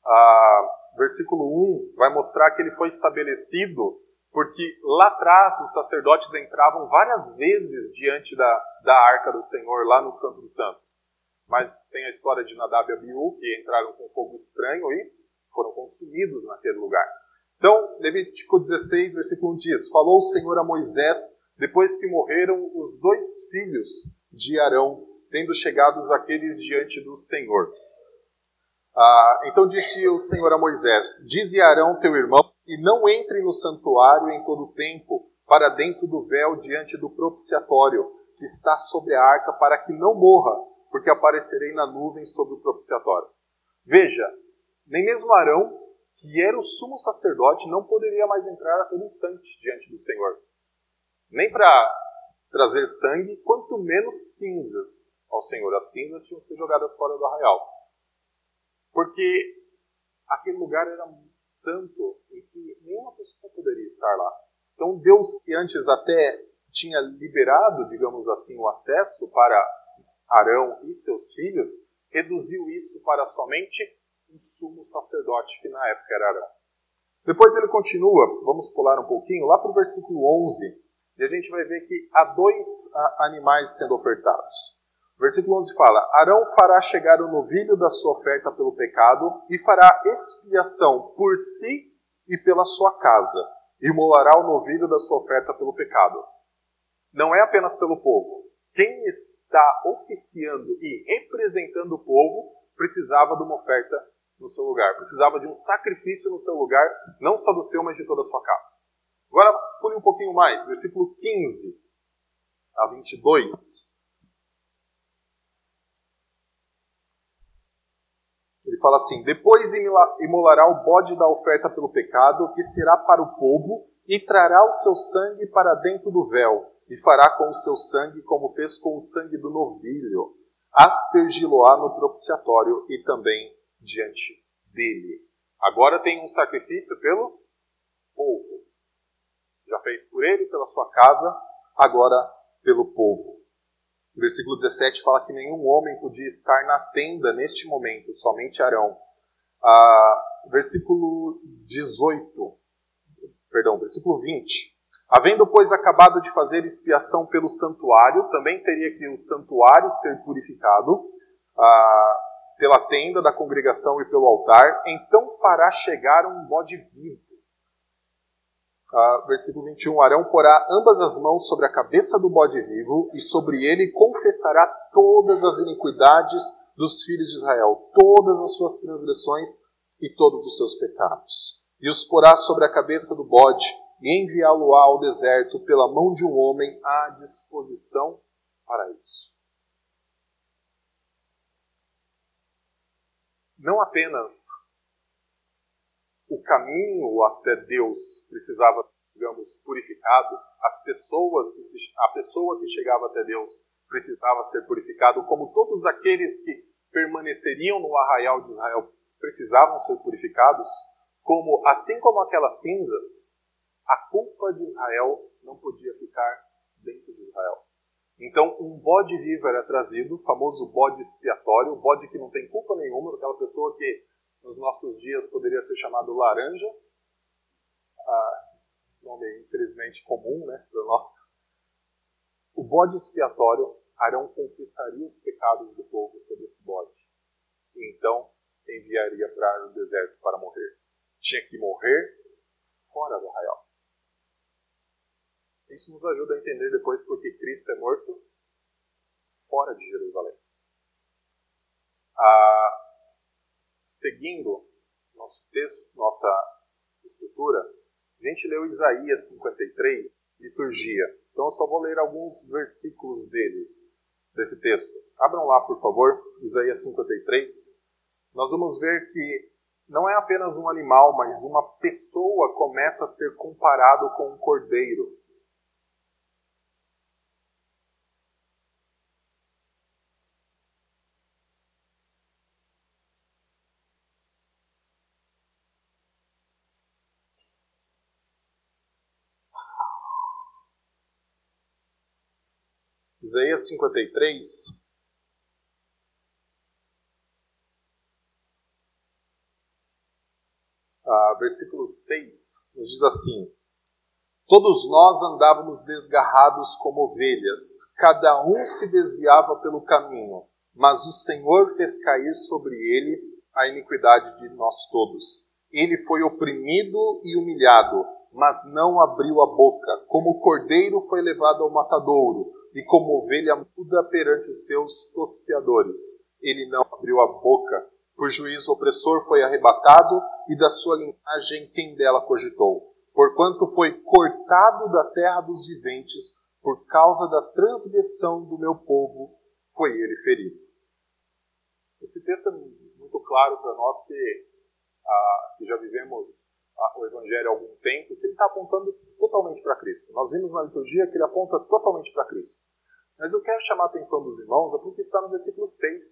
Ah, versículo 1 vai mostrar que ele foi estabelecido porque lá atrás os sacerdotes entravam várias vezes diante da, da arca do Senhor, lá no Santo dos Santos. Mas tem a história de Nadab e Abiú, que entraram com fogo estranho e foram consumidos naquele lugar. Então, Levítico 16, versículo 1 diz: Falou o Senhor a Moisés, depois que morreram os dois filhos de Arão, tendo chegados aqueles diante do Senhor. Ah, então disse o Senhor a Moisés: Dize a Arão, teu irmão, e não entre no santuário em todo o tempo, para dentro do véu diante do propiciatório, que está sobre a arca, para que não morra, porque aparecerei na nuvem sobre o propiciatório. Veja, nem mesmo Arão, que era o sumo sacerdote, não poderia mais entrar a todo instante diante do Senhor. Nem para trazer sangue, quanto menos cinzas ao Senhor. As cinzas tinham que ser jogadas fora do arraial. Porque aquele lugar era santo em que nenhuma pessoa poderia estar lá. Então Deus, que antes até tinha liberado, digamos assim, o acesso para Arão e seus filhos, reduziu isso para somente um sumo sacerdote, que na época era Arão. Depois ele continua, vamos pular um pouquinho, lá para o versículo 11, e a gente vai ver que há dois animais sendo ofertados. O versículo 11 fala: Arão fará chegar o novilho da sua oferta pelo pecado e fará expiação por si e pela sua casa, e molará o novilho da sua oferta pelo pecado. Não é apenas pelo povo, quem está oficiando e representando o povo precisava de uma oferta no seu lugar, precisava de um sacrifício no seu lugar, não só do seu, mas de toda a sua casa. Agora, pule um pouquinho mais, versículo 15 a 22. Ele fala assim: Depois imolará o bode da oferta pelo pecado, que será para o povo, e trará o seu sangue para dentro do véu e fará com o seu sangue como fez com o sangue do novilho, aspergi-lo-á no propiciatório e também diante dele. Agora tem um sacrifício pelo povo. Já fez por ele, pela sua casa, agora pelo povo. O versículo 17 fala que nenhum homem podia estar na tenda neste momento, somente Arão. Ah, versículo 18, perdão, versículo 20. Havendo, pois, acabado de fazer expiação pelo santuário, também teria que o santuário ser purificado ah, pela tenda da congregação e pelo altar, então fará chegar um bode vivo. Ah, versículo 21, Arão porá ambas as mãos sobre a cabeça do bode vivo, e sobre ele confessará todas as iniquidades dos filhos de Israel, todas as suas transgressões e todos os seus pecados. E os porá sobre a cabeça do bode, e enviá-lo ao deserto pela mão de um homem à disposição para isso. Não apenas o caminho até Deus precisava digamos, purificado, as pessoas que se, a pessoa que chegava até Deus precisava ser purificado, como todos aqueles que permaneceriam no arraial de Israel precisavam ser purificados, como assim como aquelas cinzas, a culpa de Israel não podia ficar dentro de Israel. Então, um bode vivo era trazido, o famoso bode expiatório, o bode que não tem culpa nenhuma, aquela pessoa que nos nossos dias poderia ser chamado laranja, ah, nome infelizmente comum, né, para nós. O bode expiatório, Arão confessaria os pecados do povo sobre esse bode. E então enviaria para o deserto para morrer. Tinha que morrer fora do arraial. Isso nos ajuda a entender depois porque Cristo é morto fora de Jerusalém. Ah, seguindo nosso texto, nossa estrutura, a gente leu Isaías 53, liturgia. Então eu só vou ler alguns versículos deles, desse texto. Abram lá, por favor, Isaías 53. Nós vamos ver que não é apenas um animal, mas uma pessoa começa a ser comparado com um cordeiro. Isaías 53. Ah, versículo 6 nos diz assim: Todos nós andávamos desgarrados como ovelhas, cada um se desviava pelo caminho, mas o Senhor fez cair sobre ele a iniquidade de nós todos. Ele foi oprimido e humilhado, mas não abriu a boca. Como o cordeiro foi levado ao matadouro, e como ovelha muda perante os seus tosqueadores. Ele não abriu a boca, por juízo opressor foi arrebatado, e da sua linhagem quem dela cogitou. Porquanto foi cortado da terra dos viventes, por causa da transgressão do meu povo, foi ele ferido. Esse texto é muito claro para nós que, ah, que já vivemos o Evangelho há algum tempo, que ele está apontando totalmente para Cristo. Nós vimos na liturgia que ele aponta totalmente para Cristo. Mas eu quero chamar a atenção dos irmãos é porque está no versículo 6,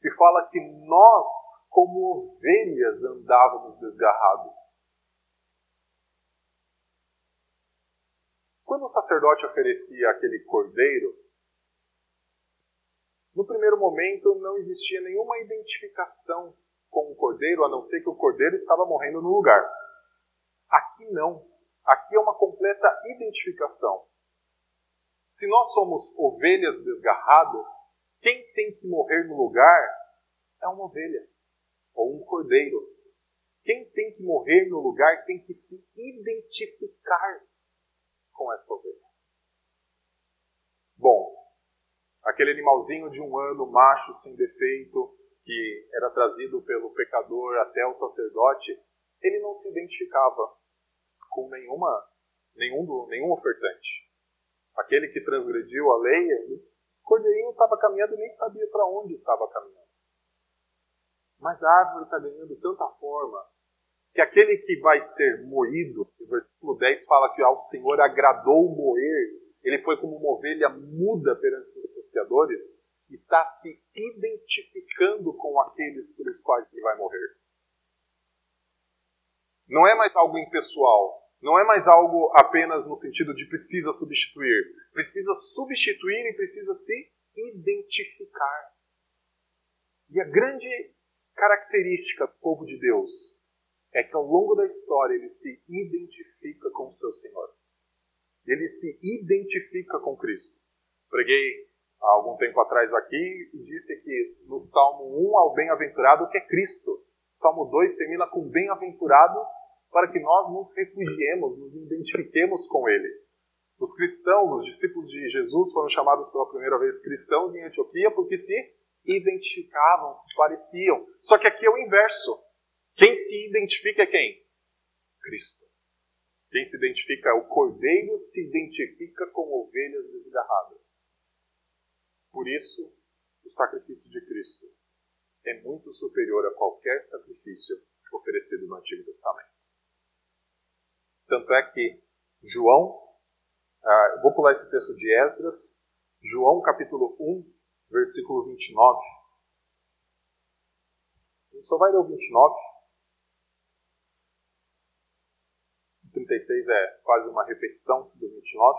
que fala que nós, como ovelhas, andávamos desgarrados. Quando o sacerdote oferecia aquele cordeiro, no primeiro momento não existia nenhuma identificação com o cordeiro, a não ser que o cordeiro estava morrendo no lugar. Aqui não. Aqui é uma completa identificação. Se nós somos ovelhas desgarradas, quem tem que morrer no lugar é uma ovelha ou um cordeiro. Quem tem que morrer no lugar tem que se identificar com essa ovelha. Bom, aquele animalzinho de um ano, macho, sem defeito, que era trazido pelo pecador até o sacerdote, ele não se identificava com nenhuma, nenhum, nenhum ofertante. Aquele que transgrediu a lei, o cordeirinho estava caminhando e nem sabia para onde estava caminhando. Mas a árvore está ganhando tanta forma que aquele que vai ser moído, o versículo 10 fala que ao Senhor agradou moer, ele foi como uma ovelha muda perante os pescadores, está se identificando com aqueles pelos quais ele vai morrer. Não é mais algo impessoal. Não é mais algo apenas no sentido de precisa substituir. Precisa substituir e precisa se identificar. E a grande característica do povo de Deus é que ao longo da história ele se identifica com o seu Senhor. Ele se identifica com Cristo. Preguei há algum tempo atrás aqui e disse que no Salmo 1 ao bem-aventurado que é Cristo. Salmo 2 termina com bem-aventurados para que nós nos refugiemos, nos identifiquemos com Ele. Os cristãos, os discípulos de Jesus, foram chamados pela primeira vez cristãos em Antioquia porque se identificavam, se pareciam. Só que aqui é o inverso. Quem se identifica é quem? Cristo. Quem se identifica é o cordeiro, se identifica com ovelhas desgarradas. Por isso, o sacrifício de Cristo é muito superior a qualquer sacrifício oferecido no Antigo Testamento. Tanto é que João, uh, vou pular esse texto de Esdras, João capítulo 1, versículo 29. A gente só vai ler o 29. O 36 é quase uma repetição do 29.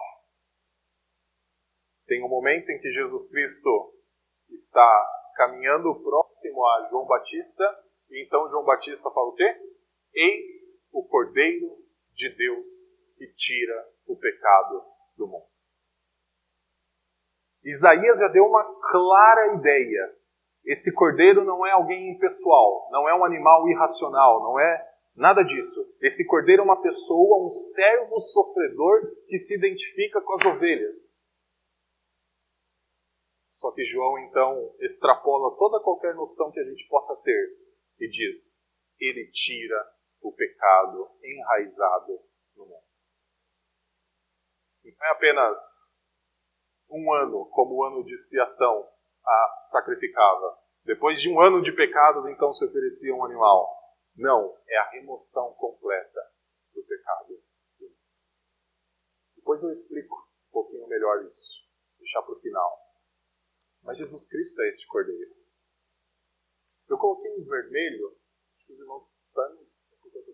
Tem um momento em que Jesus Cristo está caminhando próximo a João Batista, e então João Batista fala o quê? Eis o Cordeiro de Deus que tira o pecado do mundo. Isaías já deu uma clara ideia. Esse cordeiro não é alguém impessoal, não é um animal irracional, não é nada disso. Esse cordeiro é uma pessoa, um servo sofredor que se identifica com as ovelhas. Só que João então extrapola toda qualquer noção que a gente possa ter e diz: ele tira o pecado enraizado no mundo. Não é apenas um ano como o ano de expiação a sacrificava. Depois de um ano de pecados, então se oferecia um animal. Não, é a remoção completa do pecado. Depois eu explico um pouquinho melhor isso, deixar para o final. Mas Jesus Cristo é este cordeiro. Eu coloquei em vermelho, acho que os irmãos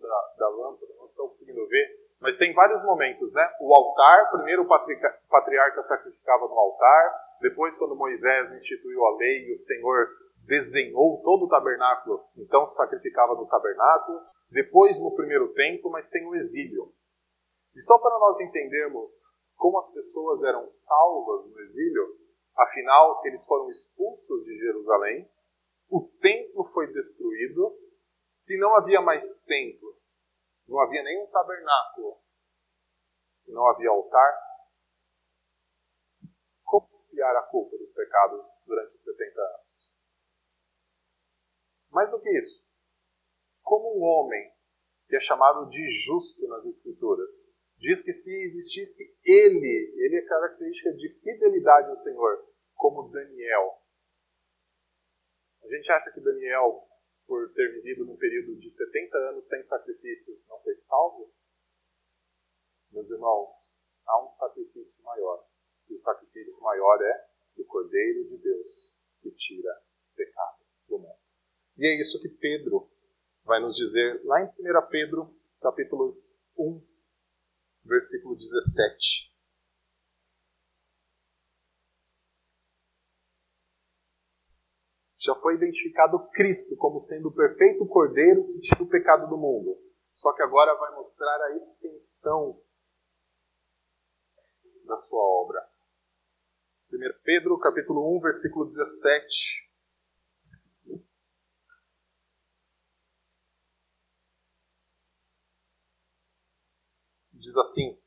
da, da lâmpada, não estão conseguindo ver, mas tem vários momentos, né? O altar, primeiro o patriarca sacrificava no altar, depois quando Moisés instituiu a lei o Senhor desenhou todo o tabernáculo, então sacrificava no tabernáculo, depois no primeiro tempo, mas tem o exílio. E só para nós entendermos como as pessoas eram salvas no exílio, afinal eles foram expulsos de Jerusalém, o templo foi destruído, se não havia mais templo, não havia nenhum tabernáculo. Não havia altar. Como espiar a culpa dos pecados durante os 70 anos? Mais do que isso, como um homem que é chamado de justo nas Escrituras, diz que se existisse ele, ele é característica de fidelidade ao Senhor, como Daniel. A gente acha que Daniel por ter vivido num período de 70 anos sem sacrifícios, não foi salvo? Meus irmãos, há um sacrifício maior. E o sacrifício maior é do Cordeiro de Deus, que tira o pecado do mundo. E é isso que Pedro vai nos dizer lá em 1 Pedro, capítulo 1, versículo 17. Já foi identificado Cristo como sendo o perfeito cordeiro que tira o pecado do mundo. Só que agora vai mostrar a extensão da sua obra. 1 Pedro, capítulo 1, versículo 17. Diz assim: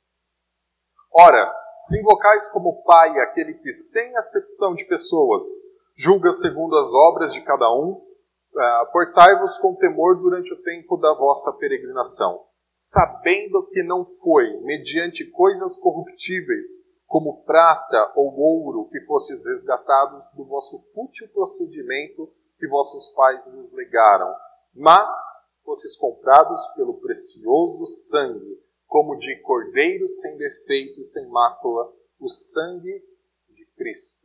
Ora, se invocais como Pai aquele que, sem acepção de pessoas, julga segundo as obras de cada um, uh, portai-vos com temor durante o tempo da vossa peregrinação, sabendo que não foi mediante coisas corruptíveis, como prata ou ouro, que fostes resgatados do vosso fútil procedimento que vossos pais vos legaram, mas fostes comprados pelo precioso sangue, como de cordeiro sem defeito e sem mácula, o sangue de Cristo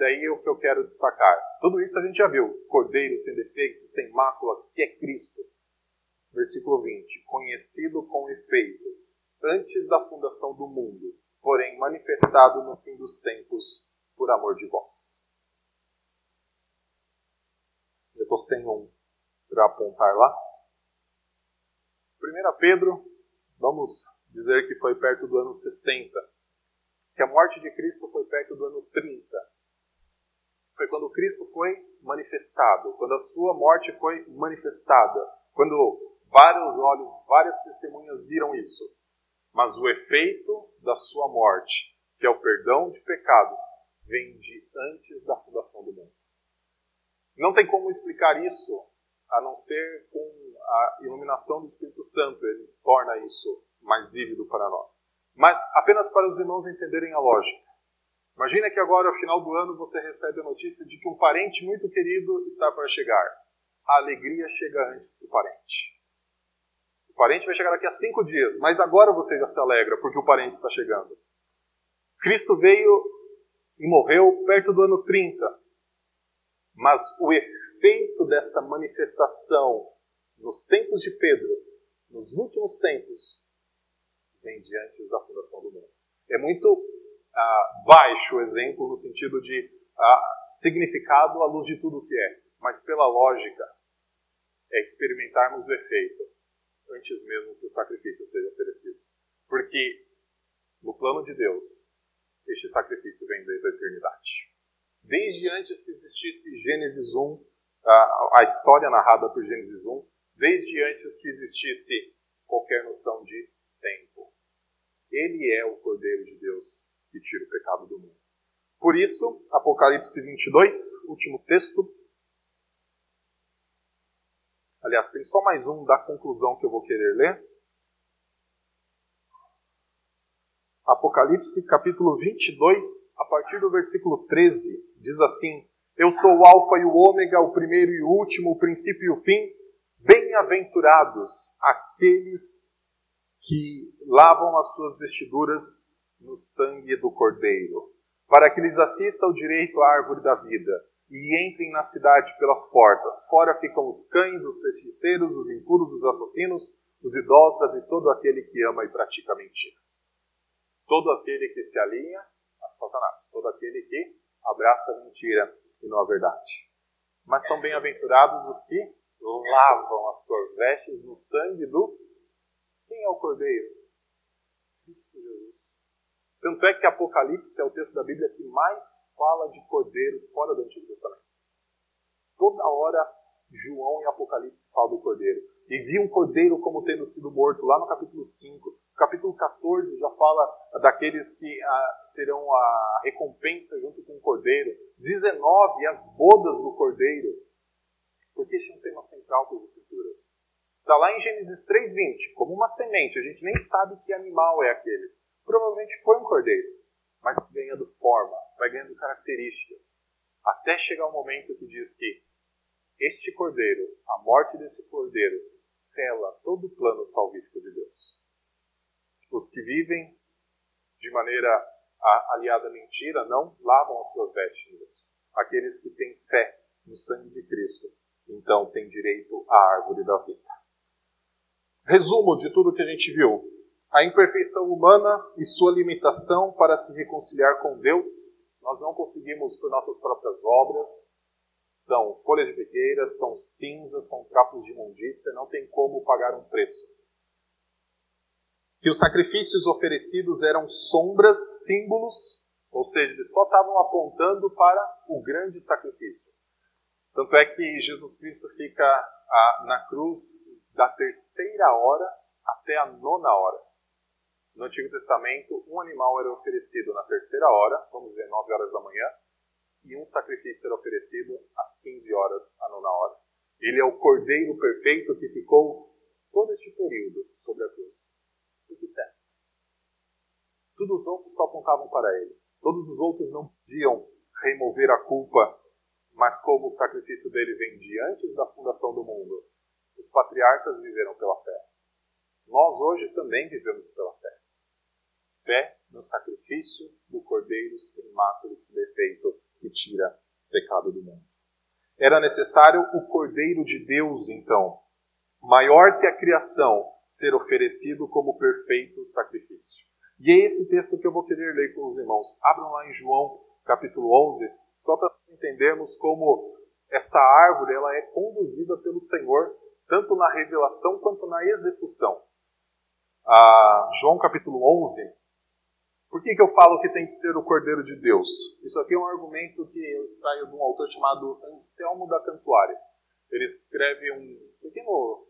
daí o que eu quero destacar. Tudo isso a gente já viu. Cordeiro sem defeito, sem mácula, que é Cristo. Versículo 20. Conhecido com efeito, antes da fundação do mundo, porém manifestado no fim dos tempos, por amor de vós. Eu estou sem um para apontar lá. 1 Pedro, vamos dizer que foi perto do ano 60. Que a morte de Cristo foi perto do ano 30 foi quando Cristo foi manifestado, quando a sua morte foi manifestada, quando vários olhos, várias testemunhas viram isso. Mas o efeito da sua morte, que é o perdão de pecados, vem de antes da fundação do mundo. Não tem como explicar isso a não ser com a iluminação do Espírito Santo, ele torna isso mais vívido para nós. Mas apenas para os irmãos entenderem a lógica. Imagina que agora, ao final do ano, você recebe a notícia de que um parente muito querido está para chegar. A alegria chega antes do parente. parente vai chegar daqui a cinco dias, mas agora você já se alegra porque o parente está chegando. Cristo veio e morreu perto do ano 30. Mas o efeito desta manifestação nos tempos de Pedro, nos últimos tempos, vem de antes da fundação do mundo. É muito baixo exemplo no sentido de ah, significado à luz de tudo o que é, mas pela lógica é experimentarmos o efeito antes mesmo que o sacrifício seja oferecido. Porque no plano de Deus, este sacrifício vem desde a eternidade. Desde antes que existisse Gênesis 1, a, a história narrada por Gênesis 1, desde antes que existisse qualquer noção de tempo. Ele é o Cordeiro de Deus que tira o pecado do mundo. Por isso, Apocalipse 22, último texto. Aliás, tem só mais um da conclusão que eu vou querer ler. Apocalipse capítulo 22, a partir do versículo 13, diz assim: Eu sou o Alfa e o Ômega, o primeiro e o último, o princípio e o fim. Bem-aventurados aqueles que lavam as suas vestiduras no sangue do Cordeiro, para que lhes assista o direito à árvore da vida e entrem na cidade pelas portas. Fora ficam os cães, os feiticeiros, os impuros, os assassinos, os idólatras e todo aquele que ama e pratica mentira todo aquele que se alinha a Satanás, todo aquele que abraça a mentira e não a verdade. Mas são bem-aventurados os que lavam as suas vestes no sangue do. Quem é o Cordeiro? Cristo Jesus. Tanto é que Apocalipse é o texto da Bíblia que mais fala de Cordeiro fora do Antigo Testamento. Toda hora João em Apocalipse fala do Cordeiro. E viu um Cordeiro como tendo sido morto, lá no capítulo 5 capítulo 14 já fala daqueles que ah, terão a recompensa junto com o cordeiro. 19, as bodas do cordeiro. Porque este é um tema central para as escrituras. Está lá em Gênesis 3,20, como uma semente. A gente nem sabe que animal é aquele. Provavelmente foi um cordeiro, mas ganhando forma, vai ganhando características. Até chegar o momento que diz que este cordeiro, a morte desse cordeiro, sela todo o plano salvífico de Deus os que vivem de maneira aliada à mentira não lavam as suas vestes. Aqueles que têm fé no sangue de Cristo, então têm direito à árvore da vida. Resumo de tudo que a gente viu: a imperfeição humana e sua limitação para se reconciliar com Deus. Nós não conseguimos por nossas próprias obras. São folhas de figueira, são cinzas, são trapos de imundícia, não tem como pagar um preço que os sacrifícios oferecidos eram sombras, símbolos, ou seja, eles só estavam apontando para o grande sacrifício. Tanto é que Jesus Cristo fica a, na cruz da terceira hora até a nona hora. No Antigo Testamento, um animal era oferecido na terceira hora, vamos dizer, 9 horas da manhã, e um sacrifício era oferecido às 15 horas, a nona hora. Ele é o cordeiro perfeito que ficou todo este período sobre a cruz o que cessa. Todos os outros só apontavam para ele. Todos os outros não podiam remover a culpa, mas como o sacrifício dele vem de antes da fundação do mundo, os patriarcas viveram pela fé. Nós hoje também vivemos pela fé. Fé no sacrifício do Cordeiro sem mácula e defeito que tira o pecado do mundo. Era necessário o Cordeiro de Deus, então, maior que a criação, ser oferecido como perfeito sacrifício. E é esse texto que eu vou querer ler com os irmãos. Abram lá em João, capítulo 11, só para entendermos como essa árvore ela é conduzida pelo Senhor, tanto na revelação quanto na execução. Ah, João, capítulo 11. Por que, que eu falo que tem que ser o Cordeiro de Deus? Isso aqui é um argumento que eu extraio de um autor chamado Anselmo da Cantuária. Ele escreve um pequeno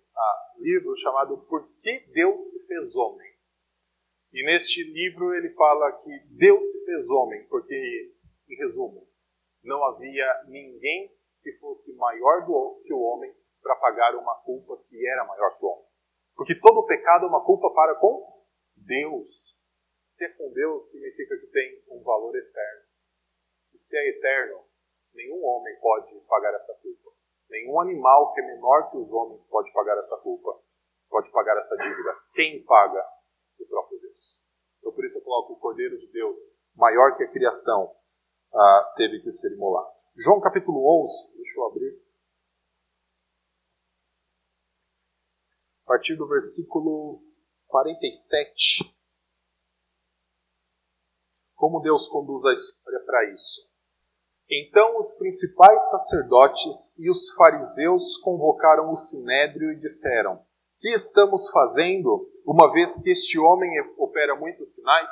livro chamado Por que Deus se fez homem? E neste livro ele fala que Deus se fez homem porque, em resumo, não havia ninguém que fosse maior do que o homem para pagar uma culpa que era maior que o homem. Porque todo pecado é uma culpa para com Deus. Se é com Deus, significa que tem um valor eterno. E se é eterno, nenhum homem pode pagar essa culpa. Nenhum animal que é menor que os homens pode pagar essa culpa. pode pagar essa dívida. Quem paga? O próprio Deus. Então por isso eu coloco o Cordeiro de Deus, maior que a criação, ah, teve que ser imolado. João capítulo 11, deixa eu abrir. A partir do versículo 47. Como Deus conduz a história para isso? Então os principais sacerdotes e os fariseus convocaram o sinédrio e disseram: Que estamos fazendo, uma vez que este homem opera muitos sinais?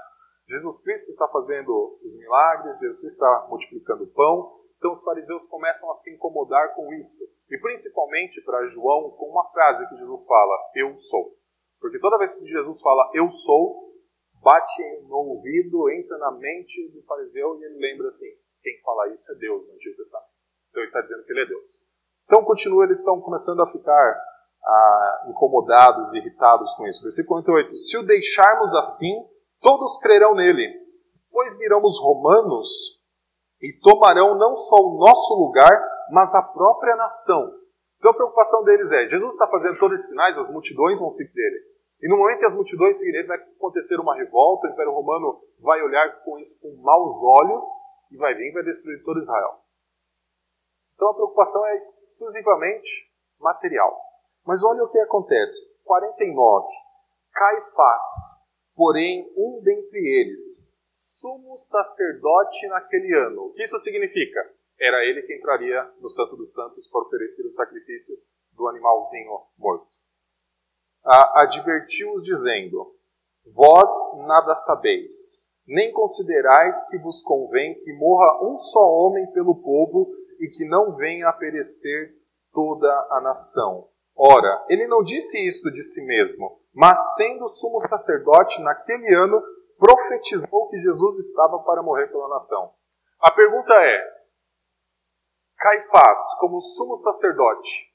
Jesus Cristo está fazendo os milagres, Jesus está multiplicando o pão. Então os fariseus começam a se incomodar com isso. E principalmente para João, com uma frase que Jesus fala: Eu sou. Porque toda vez que Jesus fala eu sou, bate no ouvido, entra na mente do fariseu e ele lembra assim: quem fala isso é Deus no Antigo Testamento. Então ele está dizendo que ele é Deus. Então continua, eles estão começando a ficar ah, incomodados, irritados com isso. Versículo 48: Se o deixarmos assim, todos crerão nele, pois virão os romanos e tomarão não só o nosso lugar, mas a própria nação. Então a preocupação deles é: Jesus está fazendo todos esses sinais, as multidões vão seguir ele. E no momento que as multidões seguirem vai acontecer uma revolta, o Império Romano vai olhar com isso com maus olhos e vai vir e vai destruir todo Israel. Então a preocupação é exclusivamente material. Mas olha o que acontece. 49. Caifás, porém, um dentre eles, sumo sacerdote naquele ano. O que isso significa? Era ele que entraria no Santo dos Santos para oferecer o sacrifício do animalzinho morto. Advertiu-os dizendo: Vós nada sabeis, nem considerais que vos convém que morra um só homem pelo povo e que não venha a perecer toda a nação. Ora, ele não disse isto de si mesmo, mas sendo sumo sacerdote naquele ano, profetizou que Jesus estava para morrer pela nação. A pergunta é: Caifás, como sumo sacerdote,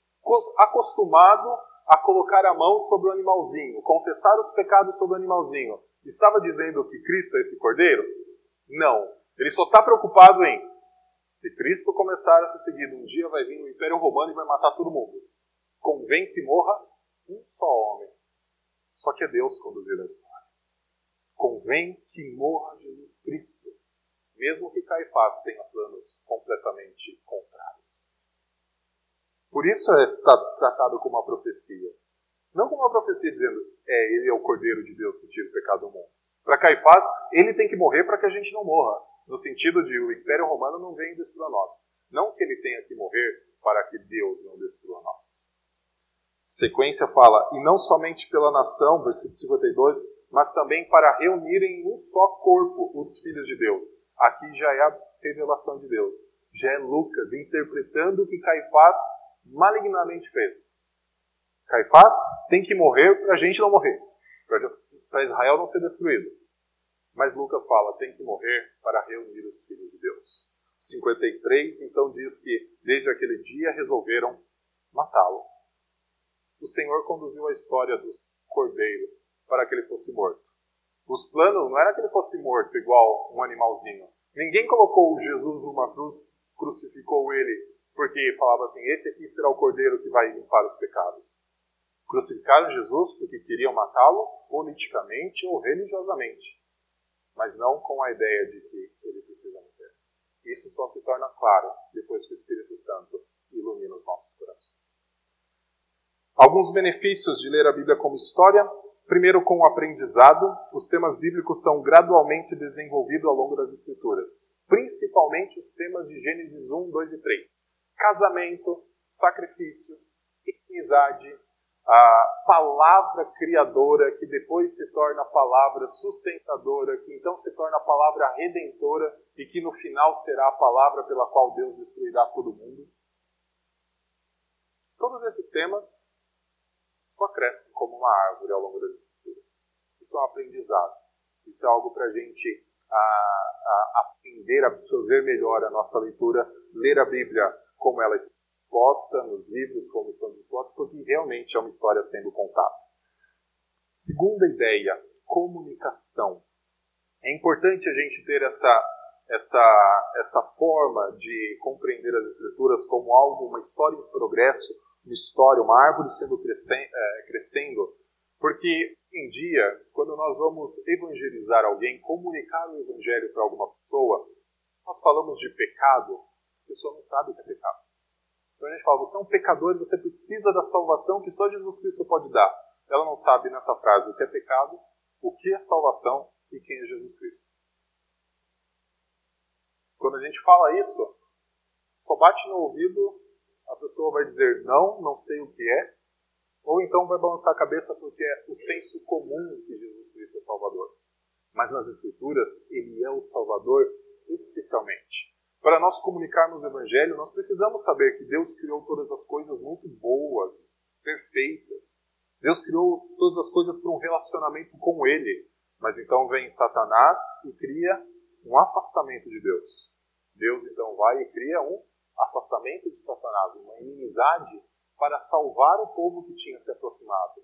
acostumado a colocar a mão sobre o animalzinho, confessar os pecados sobre o animalzinho, estava dizendo que Cristo é esse cordeiro? Não. Ele só está preocupado em se Cristo começar a ser seguido, um dia vai vir o Império Romano e vai matar todo mundo. Convém que morra um só homem. Só que é Deus conduzindo a história. Convém que morra Jesus Cristo, mesmo que Caifás tenha planos completamente contrários. Por isso é tratado como uma profecia. Não como uma profecia dizendo, é, ele é o Cordeiro de Deus que tira o pecado do mundo. Para Caifás, ele tem que morrer para que a gente não morra. No sentido de o Império Romano não venha destruir nós. Não que ele tenha que morrer para que Deus não destrua nós. Sequência fala, e não somente pela nação, versículo 52, mas também para reunir em um só corpo os filhos de Deus. Aqui já é a revelação de Deus. Já é Lucas interpretando o que Caifás malignamente fez. Caifás tem que morrer para a gente não morrer, para Israel não ser destruído. Mas Lucas fala, tem que morrer para reunir os filhos de Deus. 53 então diz que desde aquele dia resolveram matá-lo. O Senhor conduziu a história do cordeiro para que ele fosse morto. Os planos não era que ele fosse morto igual um animalzinho. Ninguém colocou Jesus numa cruz, crucificou ele porque falava assim: esse aqui será o cordeiro que vai limpar os pecados. Crucificaram Jesus porque queriam matá-lo politicamente ou religiosamente, mas não com a ideia de que ele precisa morrer. Isso só se torna claro depois que o Espírito Santo ilumina os nossos corações. Alguns benefícios de ler a Bíblia como história. Primeiro, com o aprendizado, os temas bíblicos são gradualmente desenvolvidos ao longo das Escrituras, principalmente os temas de Gênesis 1, 2 e 3 casamento, sacrifício, amizade, a palavra criadora que depois se torna palavra sustentadora, que então se torna a palavra redentora e que no final será a palavra pela qual Deus destruirá todo mundo. Todos esses temas só crescem como uma árvore ao longo das escrituras. Isso é um aprendizado. Isso é algo para a gente a, a aprender, absorver melhor a nossa leitura, ler a Bíblia como ela é exposta nos livros, como estão dispostos, porque realmente é uma história sendo contada. Segunda ideia, comunicação. É importante a gente ter essa, essa, essa forma de compreender as escrituras como algo, uma história em progresso, uma história, uma árvore sendo é, crescendo, porque em dia, quando nós vamos evangelizar alguém, comunicar o evangelho para alguma pessoa, nós falamos de pecado, pessoa não sabe o que é pecado. Então a gente fala, você é um pecador e você precisa da salvação que só Jesus Cristo pode dar. Ela não sabe nessa frase o que é pecado, o que é salvação e quem é Jesus Cristo. Quando a gente fala isso, só bate no ouvido, a pessoa vai dizer não, não sei o que é, ou então vai balançar a cabeça porque é o senso comum que Jesus Cristo é Salvador. Mas nas Escrituras, ele é o Salvador especialmente. Para nós comunicarmos o Evangelho, nós precisamos saber que Deus criou todas as coisas muito boas, perfeitas. Deus criou todas as coisas para um relacionamento com Ele. Mas então vem Satanás e cria um afastamento de Deus. Deus então vai e cria um afastamento de Satanás, uma inimizade para salvar o povo que tinha se aproximado.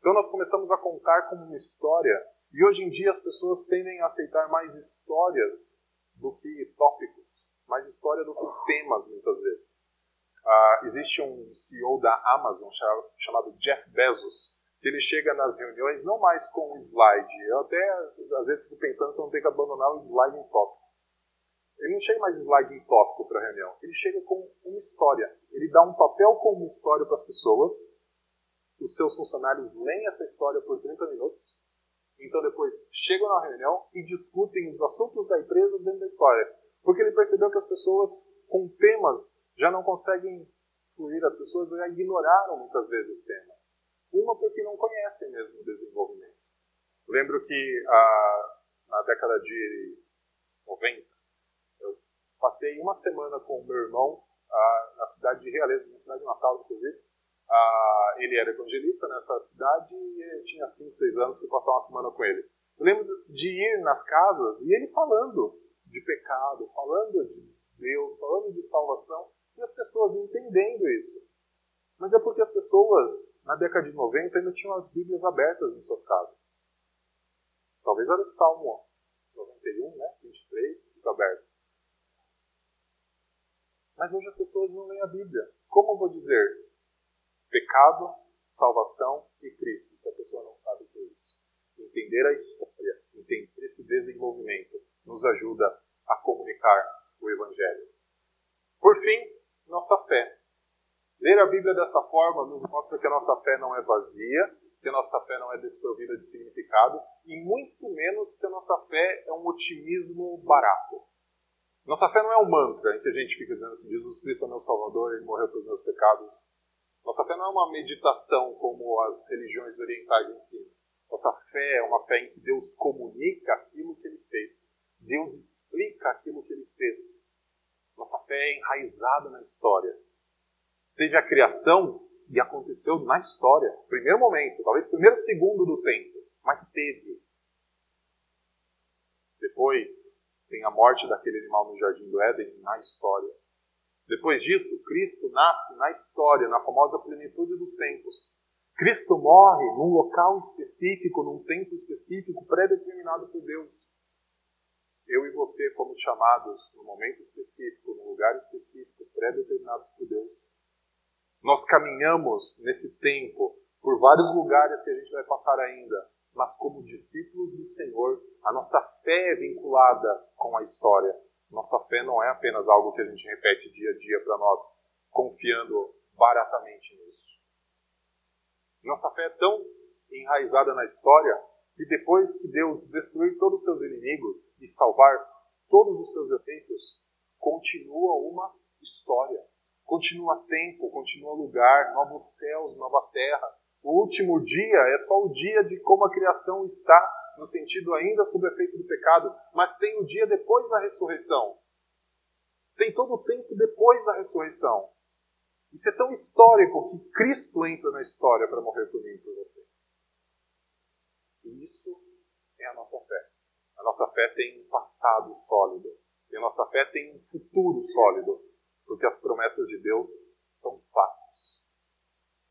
Então nós começamos a contar como uma história, e hoje em dia as pessoas tendem a aceitar mais histórias do que tópicos, história do que temas muitas vezes. Uh, existe um CEO da Amazon chamado Jeff Bezos, que ele chega nas reuniões não mais com um slide. Eu até às vezes fico pensando se eu não tenho que abandonar o slide em tópico. Ele não chega mais slide em tópico para a reunião. Ele chega com uma história. Ele dá um papel com uma história para as pessoas. Os seus funcionários leem essa história por 30 minutos. Então depois chegam na reunião e discutem os assuntos da empresa dentro da história. Porque ele percebeu que as pessoas com temas já não conseguem fluir. As pessoas já ignoraram muitas vezes temas. Uma porque não conhecem mesmo o desenvolvimento. Lembro que na década de 90, Passei uma semana com o meu irmão na cidade de Realeza, na cidade de Natal, inclusive. Ah, ele era evangelista nessa cidade e tinha 5, 6 anos que eu passava uma semana com ele. Eu lembro de ir nas casas e ele falando de pecado, falando de Deus, falando de salvação, e as pessoas entendendo isso. Mas é porque as pessoas, na década de 90, ainda tinham as Bíblias abertas em suas casas. Talvez era o Salmo 91, né? 23, fica aberto. Mas hoje as pessoas não leem a Bíblia. Como eu vou dizer? Pecado, salvação e Cristo, se a pessoa não sabe o que é isso. Entender a história, entender esse desenvolvimento, nos ajuda a comunicar o Evangelho. Por fim, nossa fé. Ler a Bíblia dessa forma nos mostra que a nossa fé não é vazia, que a nossa fé não é desprovida de significado, e muito menos que a nossa fé é um otimismo barato. Nossa fé não é um mantra em que a gente fica dizendo assim: Jesus Cristo é meu Salvador, ele morreu pelos meus pecados. Nossa fé não é uma meditação como as religiões orientais ensinam. Nossa fé é uma fé em que Deus comunica aquilo que ele fez. Deus explica aquilo que ele fez. Nossa fé é enraizada na história. Teve a criação e aconteceu na história. Primeiro momento, talvez primeiro segundo do tempo, mas teve. Depois, tem a morte daquele animal no Jardim do Éden na história. Depois disso, Cristo nasce na história, na famosa plenitude dos tempos. Cristo morre num local específico, num tempo específico, pré-determinado por Deus. Eu e você fomos chamados num momento específico, num lugar específico, pré-determinados por Deus. Nós caminhamos nesse tempo por vários lugares que a gente vai passar ainda, mas como discípulos do Senhor, a nossa fé é vinculada com a história. Nossa fé não é apenas algo que a gente repete dia a dia para nós, confiando baratamente nisso. Nossa fé é tão enraizada na história que depois que Deus destruir todos os seus inimigos e salvar todos os seus efeitos, continua uma história. Continua tempo, continua lugar, novos céus, nova terra, o último dia é só o dia de como a criação está, no sentido ainda sob efeito do pecado, mas tem o dia depois da ressurreição. Tem todo o tempo depois da ressurreição. Isso é tão histórico que Cristo entra na história para morrer por mim e por você. E isso é a nossa fé. A nossa fé tem um passado sólido. E a nossa fé tem um futuro sólido. Porque as promessas de Deus são fatos.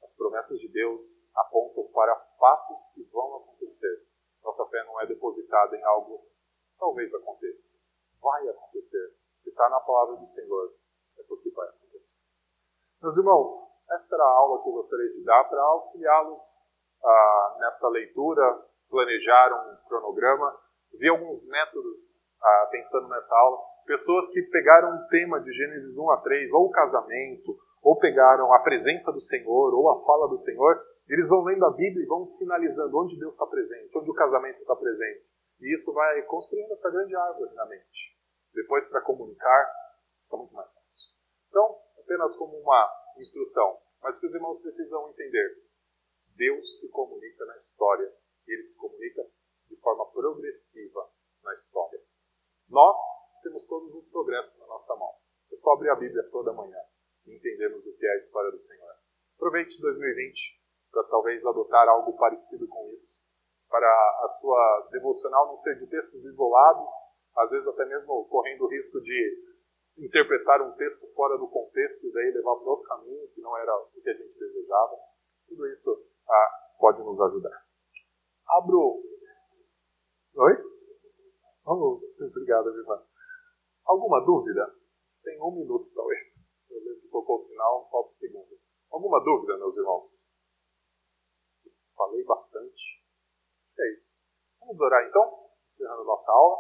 As promessas de Deus apontam para fatos que vão acontecer. Nossa fé não é depositada em algo talvez aconteça. Vai acontecer. Se está na palavra do Senhor, é porque vai acontecer. Meus irmãos, esta era a aula que eu gostaria de dar para auxiliá-los ah, nesta leitura, planejar um cronograma. Vi alguns métodos ah, pensando nessa aula. Pessoas que pegaram um tema de Gênesis 1 a 3, ou o casamento, ou pegaram a presença do Senhor, ou a fala do Senhor, eles vão lendo a Bíblia e vão sinalizando onde Deus está presente, onde o casamento está presente. E isso vai construindo essa grande árvore na mente. Depois, para comunicar, fica muito mais fácil. Então, apenas como uma instrução, mas que os irmãos precisam entender. Deus se comunica na história ele se comunica de forma progressiva na história. Nós temos todos o progresso na nossa mão. É só abrir a Bíblia toda manhã e entendermos o que é a história do Senhor. Aproveite 2020 para talvez adotar algo parecido com isso, para a sua devocional não ser de textos isolados, às vezes até mesmo correndo o risco de interpretar um texto fora do contexto e daí levar para outro caminho que não era o que a gente desejava. Tudo isso ah, pode nos ajudar. Abro. Oi? Oh, obrigado, irmã. Alguma dúvida? Tem um minuto, talvez. Eu lembro que tocou o sinal, falta um segundo. Alguma dúvida, meus irmãos? Falei bastante. É isso. Vamos orar então, encerrando nossa aula.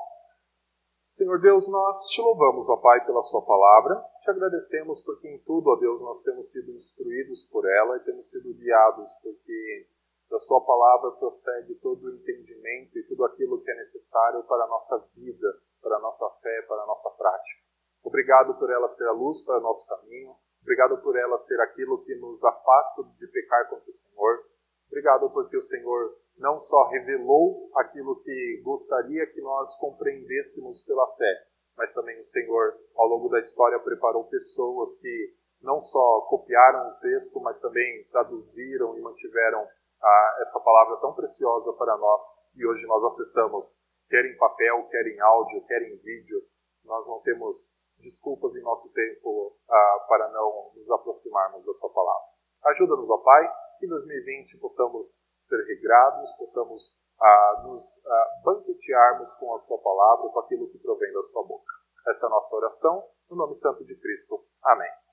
Senhor Deus, nós te louvamos, ó Pai, pela Sua palavra. Te agradecemos porque em tudo, ó Deus, nós temos sido instruídos por ela e temos sido guiados, porque da Sua palavra procede todo o entendimento e tudo aquilo que é necessário para a nossa vida, para a nossa fé, para a nossa prática. Obrigado por ela ser a luz para o nosso caminho. Obrigado por ela ser aquilo que nos afasta de pecar contra o Senhor. Obrigado porque o Senhor não só revelou aquilo que gostaria que nós compreendêssemos pela fé, mas também o Senhor, ao longo da história, preparou pessoas que não só copiaram o texto, mas também traduziram e mantiveram essa palavra tão preciosa para nós e hoje nós acessamos, quer em papel, quer em áudio, quer em vídeo. Nós não temos desculpas em nosso tempo ah, para não nos aproximarmos da Sua palavra. Ajuda-nos, ó Pai, que em 2020 possamos ser regrados, possamos ah, nos ah, banquetearmos com a Sua palavra, com aquilo que provém da Sua boca. Essa é a nossa oração, no nome santo de Cristo. Amém.